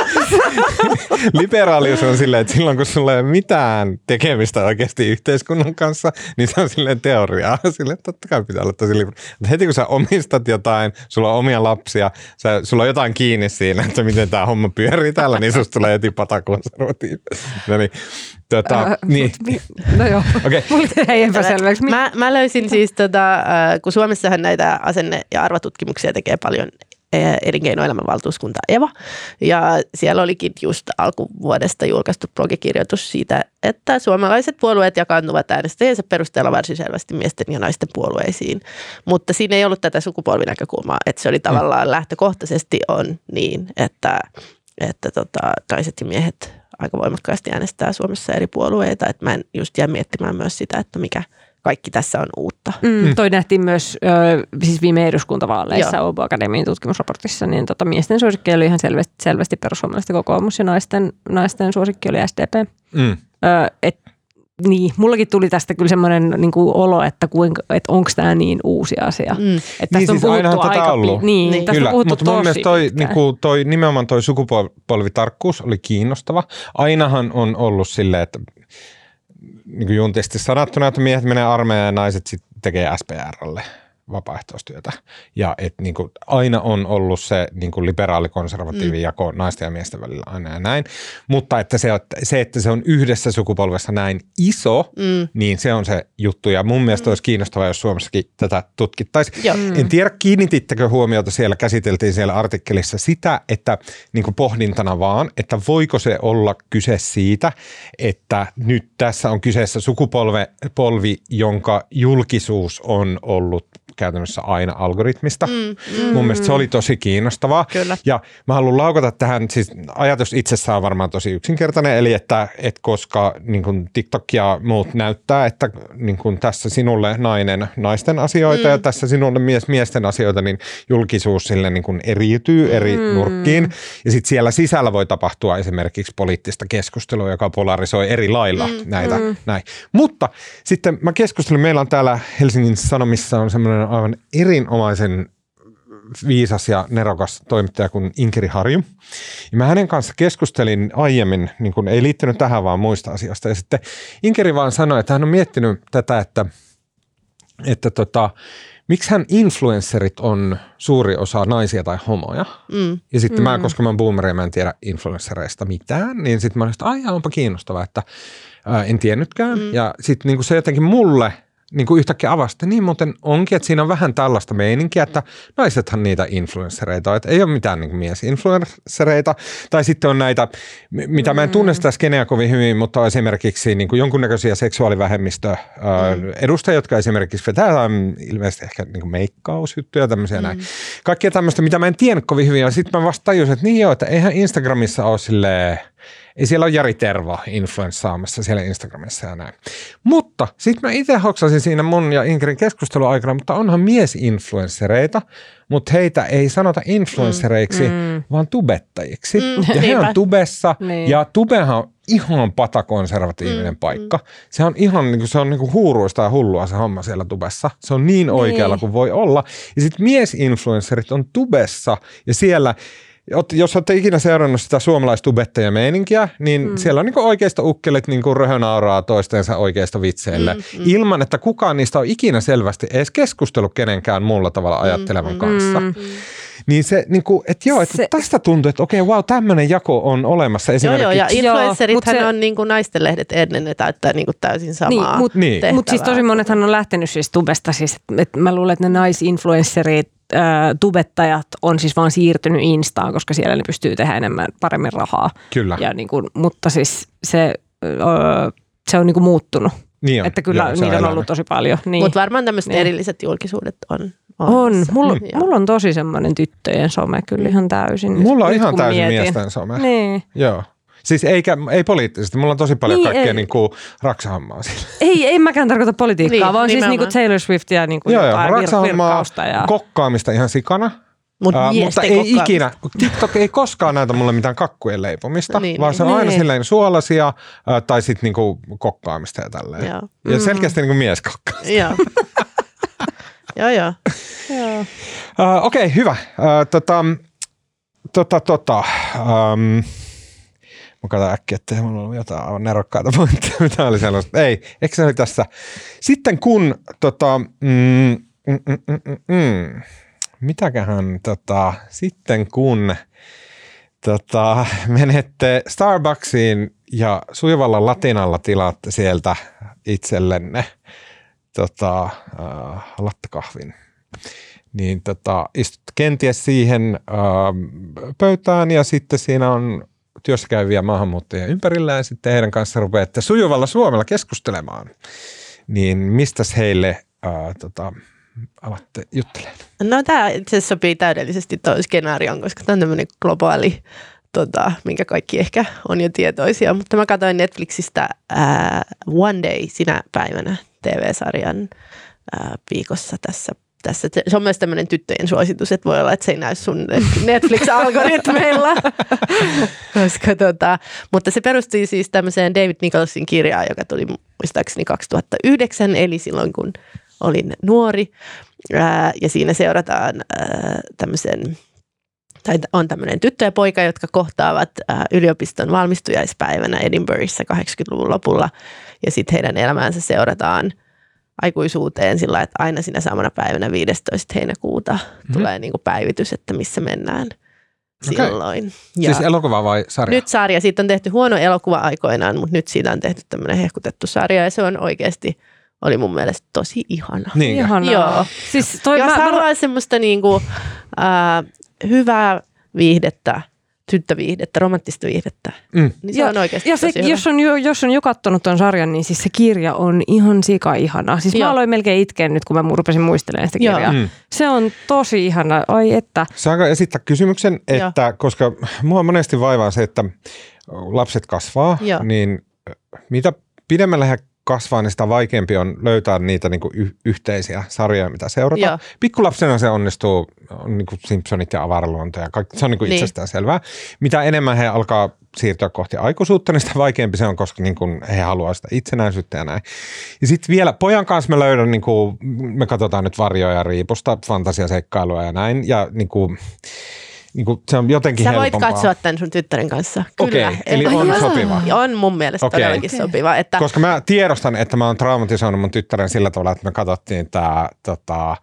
liberaalius on silleen, että silloin kun sulla ei ole mitään tekemistä oikeasti yhteiskunnan kanssa, niin se on silleen teoriaa, silleen totta kai pitää olla tosi liberaali. Heti kun sä omistat jotain, sulla on omia lapsia, sä, sulla on jotain kiinni siinä, että miten tämä homma pyörii täällä, niin susta tulee heti patakonservatiivi. No niin, tota, äh, niin. Mi, no joo, okay. mulle ei epäselväksi. Mä, mä löysin siis, tota, kun Suomessahan näitä asenne- ja arvotutkimuksia tekee paljon elinkeinoelämän valtuuskunta EVA. Ja siellä olikin just alkuvuodesta julkaistu blogikirjoitus siitä, että suomalaiset puolueet jakaantuvat äänestäjensä perusteella varsin selvästi miesten ja naisten puolueisiin. Mutta siinä ei ollut tätä sukupolvinäkökulmaa, että se oli tavallaan lähtökohtaisesti on niin, että, että tota, naiset ja miehet aika voimakkaasti äänestää Suomessa eri puolueita. Että mä en just jää miettimään myös sitä, että mikä – kaikki tässä on uutta. Mm, mm. toi nähtiin myös ö, siis viime eduskuntavaaleissa Obo Akademiin tutkimusraportissa, niin tota, miesten suosikki oli ihan selvästi, selvästi perussuomalaisten kokoomus ja naisten, naisten suosikki oli SDP. Mm. Ö, et, niin, mullakin tuli tästä kyllä semmoinen niin kuin olo, että, että onko tämä niin uusi asia. Mm. Että tästä niin, on siis puhuttu aika ollut. Niin, niin. Tästä kyllä, on puhuttu mutta mun mielestä toi, niin kuin, toi, nimenomaan toi sukupolvitarkkuus oli kiinnostava. Ainahan on ollut silleen, että niin kuin juntisti sanottuna, että miehet menee armeijaan ja naiset sitten tekee SPRlle vapaaehtoistyötä. Ja et niin kuin aina on ollut se niin kuin liberaali-konservatiivi mm. jako naisten ja miesten välillä aina ja näin. Mutta että se, se, että se on yhdessä sukupolvessa näin iso, mm. niin se on se juttu. Ja mun mielestä mm. olisi kiinnostavaa, jos Suomessakin tätä tutkittaisiin. Mm. En tiedä, kiinnitittekö huomiota siellä, käsiteltiin siellä artikkelissa sitä, että niin kuin pohdintana vaan, että voiko se olla kyse siitä, että nyt tässä on kyseessä sukupolvi, jonka julkisuus on ollut käytännössä aina algoritmista. Mm, mm, Mun mielestä se oli tosi kiinnostavaa. Kyllä. Ja mä haluan laukata tähän, siis ajatus itsessään on varmaan tosi yksinkertainen, eli että, että koska niin kuin TikTok ja muut näyttää, että niin kuin tässä sinulle nainen naisten asioita mm. ja tässä sinulle mies miesten asioita, niin julkisuus sille niin kuin eriytyy eri mm. nurkkiin. Ja sitten siellä sisällä voi tapahtua esimerkiksi poliittista keskustelua, joka polarisoi eri lailla mm. näitä. Mm. Näin. Mutta sitten mä keskustelin, meillä on täällä Helsingin Sanomissa on semmoinen aivan erinomaisen viisas ja nerokas toimittaja kuin Inkeri Harju. Ja mä hänen kanssa keskustelin aiemmin, niin kuin ei liittynyt tähän vaan muista asioista. Ja sitten Inkeri vaan sanoi, että hän on miettinyt tätä, että, että tota, miksi hän influencerit on suuri osa naisia tai homoja. Mm. Ja sitten mm. mä, koska mä oon boomeri ja mä en tiedä influenssereista mitään, niin sitten mä olin, että ai onpa kiinnostavaa, että ää, en tiennytkään. Mm. Ja sitten niin se jotenkin mulle – niin kuin yhtäkkiä avasta, niin muuten onkin, että siinä on vähän tällaista meininkiä, että naisethan niitä influenssereita että ei ole mitään niin miesinfluenssereita, tai sitten on näitä, mitä mä en tunne sitä skeneä kovin hyvin, mutta esimerkiksi niin kuin jonkunnäköisiä seksuaalivähemmistö mm. edustajia, jotka esimerkiksi vetää ilmeisesti ehkä niin kuin meikkausjuttuja, tämmöisiä mm. näin. Kaikkea tämmöistä, mitä mä en tiedä kovin hyvin, ja sitten mä vasta tajusin, että niin joo, että eihän Instagramissa ole silleen, ei siellä ole Jari Tervo influenssaamassa siellä Instagramissa ja näin. Mutta sitten mä itse hoksasin siinä mun ja Ingrin keskustelun aikana, mutta onhan miesinfluenssereita, mutta heitä ei sanota influenssereiksi, mm, mm. vaan tubettajiksi. Mm, ja he on tubessa niin. ja tubehan ihan patakonservatiivinen Mm, paikka. Se on ihan niin kuin, se on niin kuin huuruista ja hullua se homma siellä tubessa. Se on niin oikealla Niin. kuin voi olla. Ja sitten miesinfluencerit on tubessa ja siellä jos olette ikinä seurannut sitä suomalaistubettajameininkiä, niin mm. siellä on niinku oikeista ukkelit niinku röhönauraa toistensa oikeista vitseille, mm, mm. ilman että kukaan niistä on ikinä selvästi edes keskustellut kenenkään muulla tavalla ajattelevan mm, kanssa. Mm. Niin se, niinku, että joo, että Se- tästä tuntuu, että okei, wow, tämmöinen jako on olemassa esimerkiksi. joo, ja Joo, influencerithan mut se- on niin kuin naistenlehdet ennen, ne täyttää niin kuin täysin samaa Niin, mut- Niin. tehtävää. Mutta siis tosi monethan on lähtenyt siis tubesta, siis, että mä luulen, että ne naisinfluencerit, tubettajat on siis vaan siirtynyt Instaan, koska siellä ne pystyy tehdä enemmän, paremmin rahaa. Kyllä. Ja niin kuin, mutta siis se, öö, se on niin kuin muuttunut. Niin on. Että kyllä Joo, niitä on ollut tosi paljon. Niin. Mutta varmaan tämmöiset Niin. erilliset julkisuudet on on. Mulla, Joo. mulla on tosi semmoinen tyttöjen some kyllä ihan täysin. Mulla on Nyt ihan täysin mietin. miesten some. Niin. Joo. Siis eikä, ei poliittisesti. Mulla on tosi paljon Niin, kaikkea ei. niin kuin raksahommaa. Ei, ei mäkään tarkoita politiikkaa, Niin, vaan siis nimenomaan. niinku Taylor Swift ja niinku Joo, joo. jotain vir- Raksahommaa, virkkausta. Ja... kokkaamista ihan sikana. Mut Ää, mutta ei kokkaamista. ikinä, TikTok ei koskaan näytä mulle mitään kakkujen leipomista, Niin, vaan se on niin. aina Niin. silleen suolasia ää, tai sitten niinku kokkaamista ja tälleen. Joo. Ja selkeästi niinku mies kokkaa. Joo. joo, joo. Joo. Uh, Okei, okay, hyvä. Uh, tota, tota, tota, um, mä katson äkkiä, että mulla on jotain aivan nerokkaita pointteja, mitä oli sellaista. Ei, eikö se oli tässä? Sitten kun, tota, mm, mm, mm, mm, mm, mm, mitäköhän, tota, sitten kun tota, menette Starbucksiin ja sujuvalla latinalla tilaatte sieltä itsellenne tota, äh, lattekahvin, niin tota, istut kenties siihen äh, pöytään ja sitten siinä on työssä käyviä maahanmuuttajia ympärillä ja sitten heidän kanssa rupeatte sujuvalla suomella keskustelemaan. Niin mistäs heille äh, tota, alatte juttelemaan? No tämä itse asiassa sopii täydellisesti tuon skenaarioon, koska tämä on tämmöinen globaali, tota, minkä kaikki ehkä on jo tietoisia. Mutta mä katsoin Netflixistä ää, One Day sinä päivänä TV-sarjan ää, viikossa tässä. Tässä. Se on myös tämmöinen tyttöjen suositus, että voi olla, että se ei näy sun Netflix-algoritmeilla. Koska, tota, mutta se perustui siis tämmöiseen David Nicholsin kirjaan, joka tuli muistaakseni 2009, eli silloin kun olin nuori. Ää, ja siinä seurataan ää, tämmöisen, tai on tämmöinen tyttö ja poika, jotka kohtaavat ää, yliopiston valmistujaispäivänä Edinburghissa 80-luvun lopulla. Ja sitten heidän elämäänsä seurataan aikuisuuteen sillä, että aina siinä samana päivänä 15. heinäkuuta mm-hmm. tulee niin kuin päivitys, että missä mennään Okei. silloin. Ja. Siis elokuva vai sarja? Nyt sarja, siitä on tehty huono elokuva aikoinaan, mutta nyt siitä on tehty tämmöinen hehkutettu sarja ja se on oikeasti, oli mun mielestä tosi ihana. Niinkö? Ihanaa. Joo. Siis toi, Jos mä, mä, haluaa semmoista niinku, äh, hyvää viihdettä, tyttöviihdettä, romanttista viihdettä, Mm. niin se Ja- on oikeasti ja se, hyvä. jos, on jo, jos on jo kattonut ton sarjan, niin siis se kirja on ihan sika ihana. Siis mä Joo. aloin melkein itkeä nyt, kun mä rupesin muistelemaan sitä kirjaa. Mm. Se on tosi ihana. Ai että. Saanko esittää kysymyksen, että koska mua monesti vaivaa se, että lapset kasvaa, Joo. niin mitä pidemmälle he kasvaa, niin sitä vaikeampi on löytää niitä niin kuin y- yhteisiä sarjoja, mitä seurata. Joo. Pikkulapsena se onnistuu, on niin kuin Simpsonit ja avaruusluonto ja kaikki, se on niin kuin Niin. itsestään selvää. Mitä enemmän he alkaa siirtyä kohti aikuisuutta, niin sitä vaikeampi se on, koska niin kuin he haluaa sitä itsenäisyyttä ja näin. Ja sitten vielä pojan kanssa me löydän, niin kuin, me katsotaan nyt varjoja ja riipusta, fantasiaseikkailua ja näin, ja niin kuin, niin kuin, se on jotenkin Sä voit helpompaa. katsoa tämän sun tyttären kanssa. Okei, Kyllä. eli on jaa. sopiva. On mun mielestä Okei. todellakin sopiva. Että, Koska mä tiedostan, että mä oon traumatisoinut mun tyttären sillä tavalla, että me katsottiin tää tota,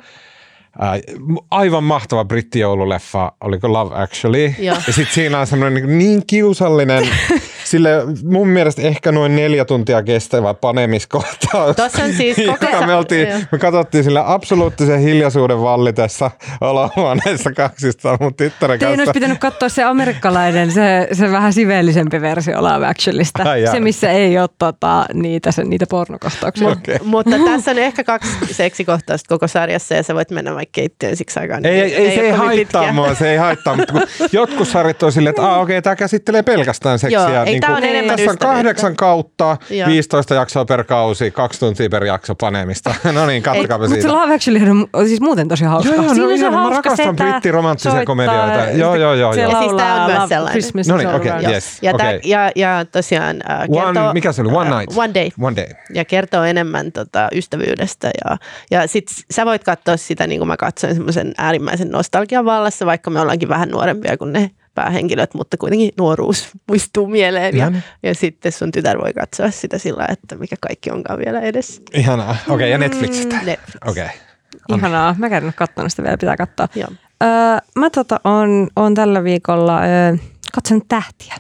aivan mahtava brittijoululeffa, oliko Love Actually? Joo. Ja sitten siinä on semmoinen niin, niin kiusallinen, sille mun mielestä ehkä noin neljä tuntia kestävä panemiskohtaus. Tossa on siis sa- me, oltiin, me katsottiin sillä absoluuttisen hiljaisuuden vallitessa olohuoneessa kaksistaan mun tyttären Teidän kanssa. olisi pitänyt katsoa se amerikkalainen, se, se vähän siveellisempi versio Love Actuallysta. Jaa. se, missä ei ole tota, niitä, se, niitä pornokohtauksia. Mut, Okei. Mutta tässä on ehkä kaksi seksikohtausta koko sarjassa ja sä voit mennä vaikka keittiöön siksi aikaa. niin Ei, ei, ei, se ei haittaa pitkiä. mua, se ei haittaa, mutta jotkut sarjat on silleen, että ah, okei, tämä käsittelee pelkästään seksiä, Joo, niinku, tää on enemmän tässä on kahdeksan kautta, Joo. 15 jaksoa per kausi, kaksi tuntia per jakso panemista. no niin, kattokaa Mutta se siitä. Love Actually on siis muuten tosi hauska. Joo, joo, Siinä no on se ihan, mä hauska rakastan brittiromanttisia komedioita. ja Joo, joo, joo, se joo. Ja siis tää on myös sellainen. Christmas No niin, okei, around. yes. Ja, tää, ja, ja tosiaan äh, kertoo... One, mikä se oli? One äh, night? One day. One day. Ja kertoo enemmän tota, ystävyydestä. Ja, ja sit sä voit katsoa sitä, niin kuin mä katsoin, semmoisen äärimmäisen nostalgian vallassa, vaikka me ollaankin vähän nuorempia kuin ne päähenkilöt, mutta kuitenkin nuoruus muistuu mieleen. Ja, ja sitten sun tytär voi katsoa sitä sillä, että mikä kaikki onkaan vielä edessä. Ihanaa. Okei, okay, ja Netflixistä. Netflix. Okei. Okay. Ihanaa. Mä en katsonut sitä vielä, pitää katsoa. Joo. Öö, mä tota on, on tällä viikolla öö, katsonut tähtiä.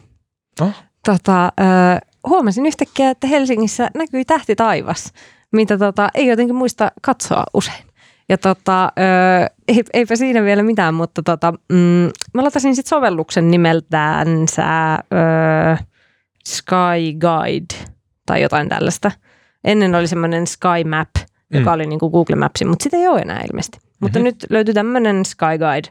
Oh. Tota, öö, huomasin yhtäkkiä, että Helsingissä näkyy tähti taivas, mitä tota, ei jotenkin muista katsoa usein. Ja tota, öö, ei, eipä siinä vielä mitään, mutta tota, mm, mä latasin sitten sovelluksen nimeltäänsä öö, Sky Guide tai jotain tällaista. Ennen oli semmoinen Sky Map, joka Mm. oli niin kuin Google Maps, mutta sitä ei ole enää ilmeisesti. Mutta Mhm. nyt löytyy tämmöinen Sky Guide.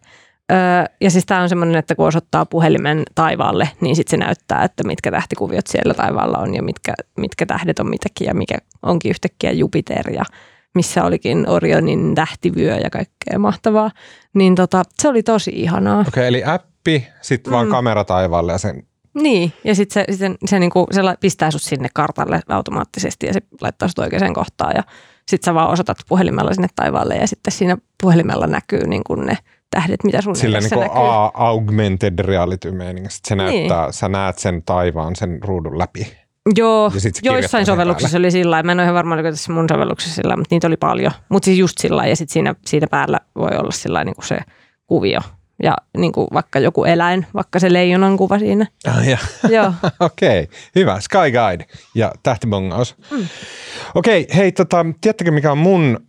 Öö, ja siis tämä on semmoinen, että kun osoittaa puhelimen taivaalle, niin sitten se näyttää, että mitkä tähtikuviot siellä taivaalla on ja mitkä, mitkä tähdet on mitäkin ja mikä onkin yhtäkkiä Jupiter ja missä olikin Orionin tähtivyö ja kaikkea mahtavaa. Niin tota, se oli tosi ihanaa. Okei, okay, eli appi, sitten vaan Mm. kamera taivaalle ja sen Niin, ja sitten se, se, se, niinku, se pistää sut sinne kartalle automaattisesti ja se laittaa sut oikeaan kohtaan ja sitten sä vaan osoitat puhelimella sinne taivaalle ja sitten siinä puhelimella näkyy niinku ne tähdet, mitä sun sillä edessä niin näkyy. a- augmented reality meiningistä. Se Niin. näyttää, sä näet sen taivaan sen ruudun läpi. Joo, joissain sovelluksissa oli sillä lailla. Mä en ole ihan varma, oliko tässä mun sovelluksessa sillä mutta niitä oli paljon. Mutta siis just sillä lailla, ja sitten siinä, siinä päällä voi olla sillä lailla niin kuin se kuvio. Ja niin kuin vaikka joku eläin, vaikka se leijonan kuva siinä. Ah, ja. Joo. Okei, hyvä. Sky Guide ja tähtibongaus. Mm. Okei, hei, tota, tiedättekö mikä on mun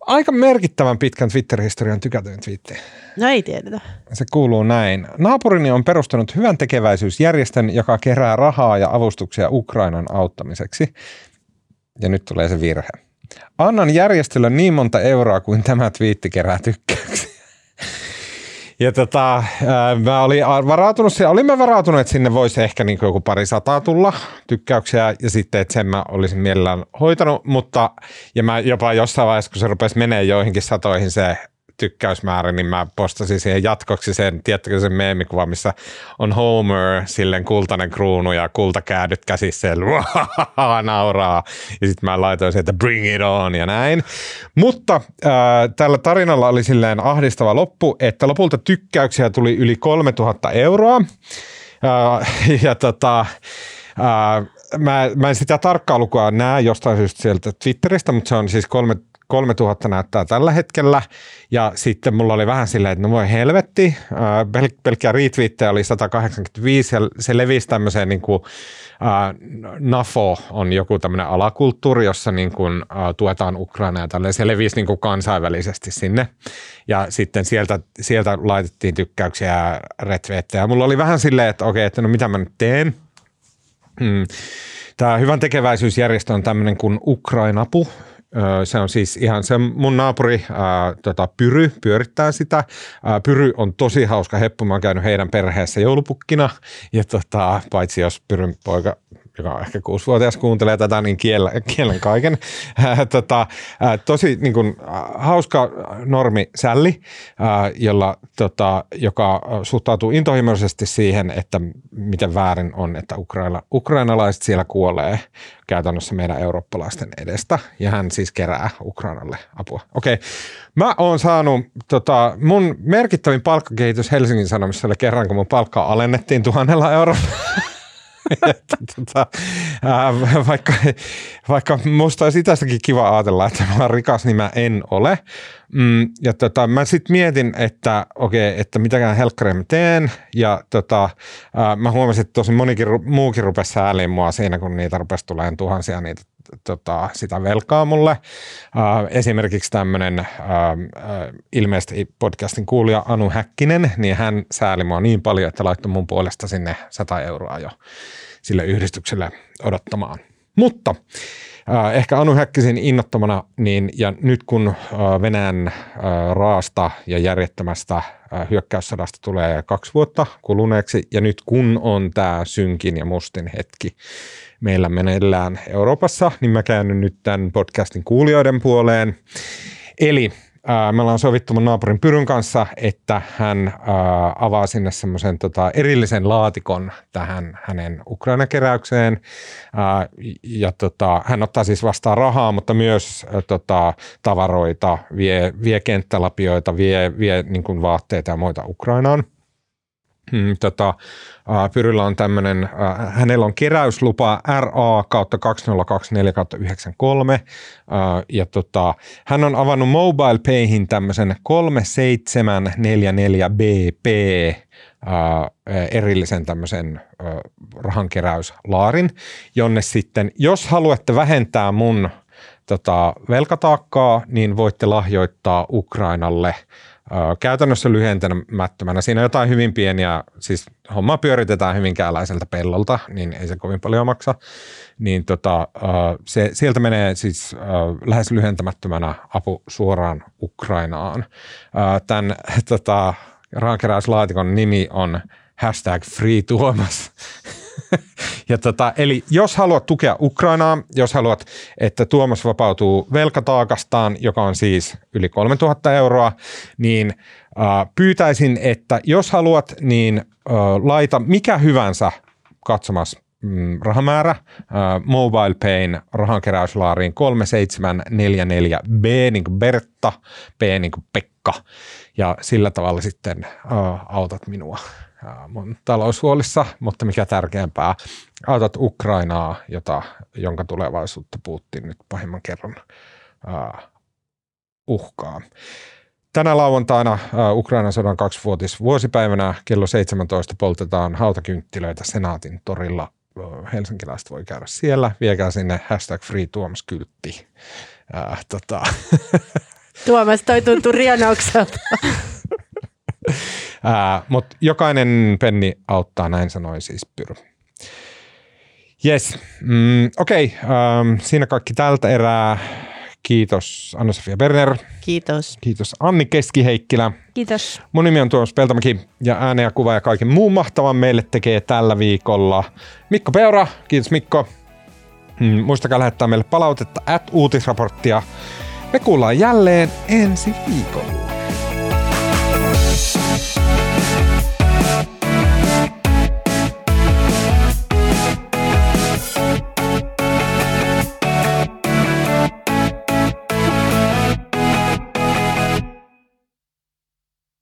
aika merkittävän pitkän Twitter-historian tykätyin twiitti? No ei tiedetä. Se kuuluu näin. Naapurini on perustanut hyvän tekeväisyysjärjestön, joka kerää rahaa ja avustuksia Ukrainan auttamiseksi. Ja nyt tulee se virhe. Annan järjestölle niin monta euroa kuin tämä twiitti kerää tykkäyksiä. Ja tota, mä olin varautunut, siihen- olimme varautuneet, että sinne voisi ehkä niin joku pari sataa tulla tykkäyksiä ja sitten, että sen mä olisin mielellään hoitanut, mutta ja mä jopa jossain vaiheessa, kun se rupesi menee joihinkin satoihin se tykkäysmäärä, niin mä postasin siihen jatkoksi sen, tiedättekö sen meemikuva, missä on Homer, silleen kultainen kruunu ja kultakäädyt käsissä, nauraa. Ja sitten mä laitoin sen, että bring it on ja näin. Mutta äh, tällä tarinalla oli silleen ahdistava loppu, että lopulta tykkäyksiä tuli yli 3000 euroa. Äh, ja tota, äh, mä, mä en sitä tarkkaa lukua näe jostain syystä sieltä Twitteristä, mutta se on siis kolme, 3000 näyttää tällä hetkellä. Ja sitten mulla oli vähän silleen, että no voi helvetti, pel- pelkkiä retweettejä oli 185 ja se levisi tämmöiseen niin kuin, äh, NAFO on joku tämmöinen alakulttuuri, jossa niin kuin, äh, tuetaan Ukrainaa ja tälleen. Se levisi niin kuin kansainvälisesti sinne. Ja sitten sieltä, sieltä laitettiin tykkäyksiä ja retweettejä. Mulla oli vähän silleen, että okei, että no mitä mä nyt teen. Mm. Tämä hyvän tekeväisyysjärjestö on tämmöinen kuin Ukrainapu. Se on siis ihan se mun naapuri ää, tota, Pyry pyörittää sitä. Ää, Pyry on tosi hauska heppu. Mä oon käynyt heidän perheessä joulupukkina. Ja tota, paitsi jos Pyryn poika joka ehkä kuusivuotias kuuntelee tätä, niin kiellä, kiellän kaiken. Ää, tota, ää, tosi niin kuin, ää, hauska normi sälli, jolla, tota, joka suhtautuu intohimoisesti siihen, että miten väärin on, että Ukraina, ukrainalaiset siellä kuolee käytännössä meidän eurooppalaisten edestä. Ja hän siis kerää Ukrainalle apua. Okei, mä oon saanut, tota, mun merkittävin palkkakehitys Helsingin Sanomissa oli kerran, kun mun palkkaa alennettiin tuhannella eurolla. tota, ää, vaikka, vaikka musta olisi itästäkin kiva ajatella, että mä olen rikas, niin mä en ole. Mm, ja tota, mä sitten mietin, että okei, okay, että mitäkään helkkaria mä teen. Ja tota, ää, mä huomasin, että tosi monikin muukin rupesi sääliin mua siinä, kun niitä rupesi tulemaan tuhansia niitä tota, sitä velkaa mulle. Äh, esimerkiksi tämmöinen äh, ilmeisesti podcastin kuulija Anu Häkkinen, niin hän sääli mua niin paljon, että laittoi mun puolesta sinne 100 euroa jo sille yhdistykselle odottamaan. Mutta äh, ehkä Anu Häkkisen innottomana, niin, ja nyt kun äh, Venäjän äh, raasta ja järjettömästä äh, hyökkäyssodasta tulee kaksi vuotta kuluneeksi, ja nyt kun on tämä synkin ja mustin hetki meillä meneillään Euroopassa, niin mä käännyn nyt tämän podcastin kuulijoiden puoleen. Eli me ollaan sovittu mun naapurin Pyryn kanssa, että hän avaa sinne semmoisen tota, erillisen laatikon tähän hänen Ukraina-keräykseen. ja tota, hän ottaa siis vastaan rahaa, mutta myös tota, tavaroita, vie, vie kenttälapioita, vie, vie niin kuin vaatteita ja muita Ukrainaan. Mm, tota, Pyryllä on tämmöinen, hänellä on keräyslupa RA kautta 2024 kautta 93 ja tota, hän on avannut Mobile Payhin tämmöisen 3744BP erillisen tämmöisen rahankeräyslaarin, jonne sitten, jos haluatte vähentää mun tota, velkataakkaa, niin voitte lahjoittaa Ukrainalle – käytännössä lyhentämättömänä. Siinä on jotain hyvin pieniä, siis homma pyöritetään hyvinkääläiseltä pellolta, niin ei se kovin paljon maksa. Niin tota, se, sieltä menee siis lähes lyhentämättömänä apu suoraan Ukrainaan. Tämän tota, rahankeräyslaatikon nimi on hashtag Free Tuomas. ja tota, eli jos haluat tukea Ukrainaa, jos haluat, että Tuomas vapautuu velkataakastaan, joka on siis yli 3000 euroa, niin äh, pyytäisin, että jos haluat, niin äh, laita mikä hyvänsä katsomas mm, rahamäärä äh, Mobile Payn rahankeräyslaariin 3744B niin kuin Bertta, P niin kuin Pekka. Ja sillä tavalla sitten äh, autat minua mun taloushuolissa, mutta mikä tärkeämpää, autat Ukrainaa, jota, jonka tulevaisuutta Putin nyt pahimman kerran uh, uhkaa. Tänä lauantaina Ukrainan sodan kaksivuotis vuosipäivänä kello 17 poltetaan hautakynttilöitä Senaatin torilla. Helsinkiläiset voi käydä siellä. Viekää sinne hashtag free Tuomas kyltti. Uh, tota. Tuomas, toi tuntuu rienoukselta. Mutta jokainen penni auttaa, näin sanoi siis Pyry. Yes, mm, okei, okay. ähm, siinä kaikki tältä erää. Kiitos Anna-Sofia Berner. Kiitos. Kiitos Anni Keskiheikkilä. Kiitos. Mun nimi on Tuomas Peltomäki ja ääne ja kuva ja kaiken muun mahtavan meille tekee tällä viikolla Mikko Peura. Kiitos Mikko. Mm, muistakaa lähettää meille palautetta at uutisraporttia. Me kuullaan jälleen ensi viikolla.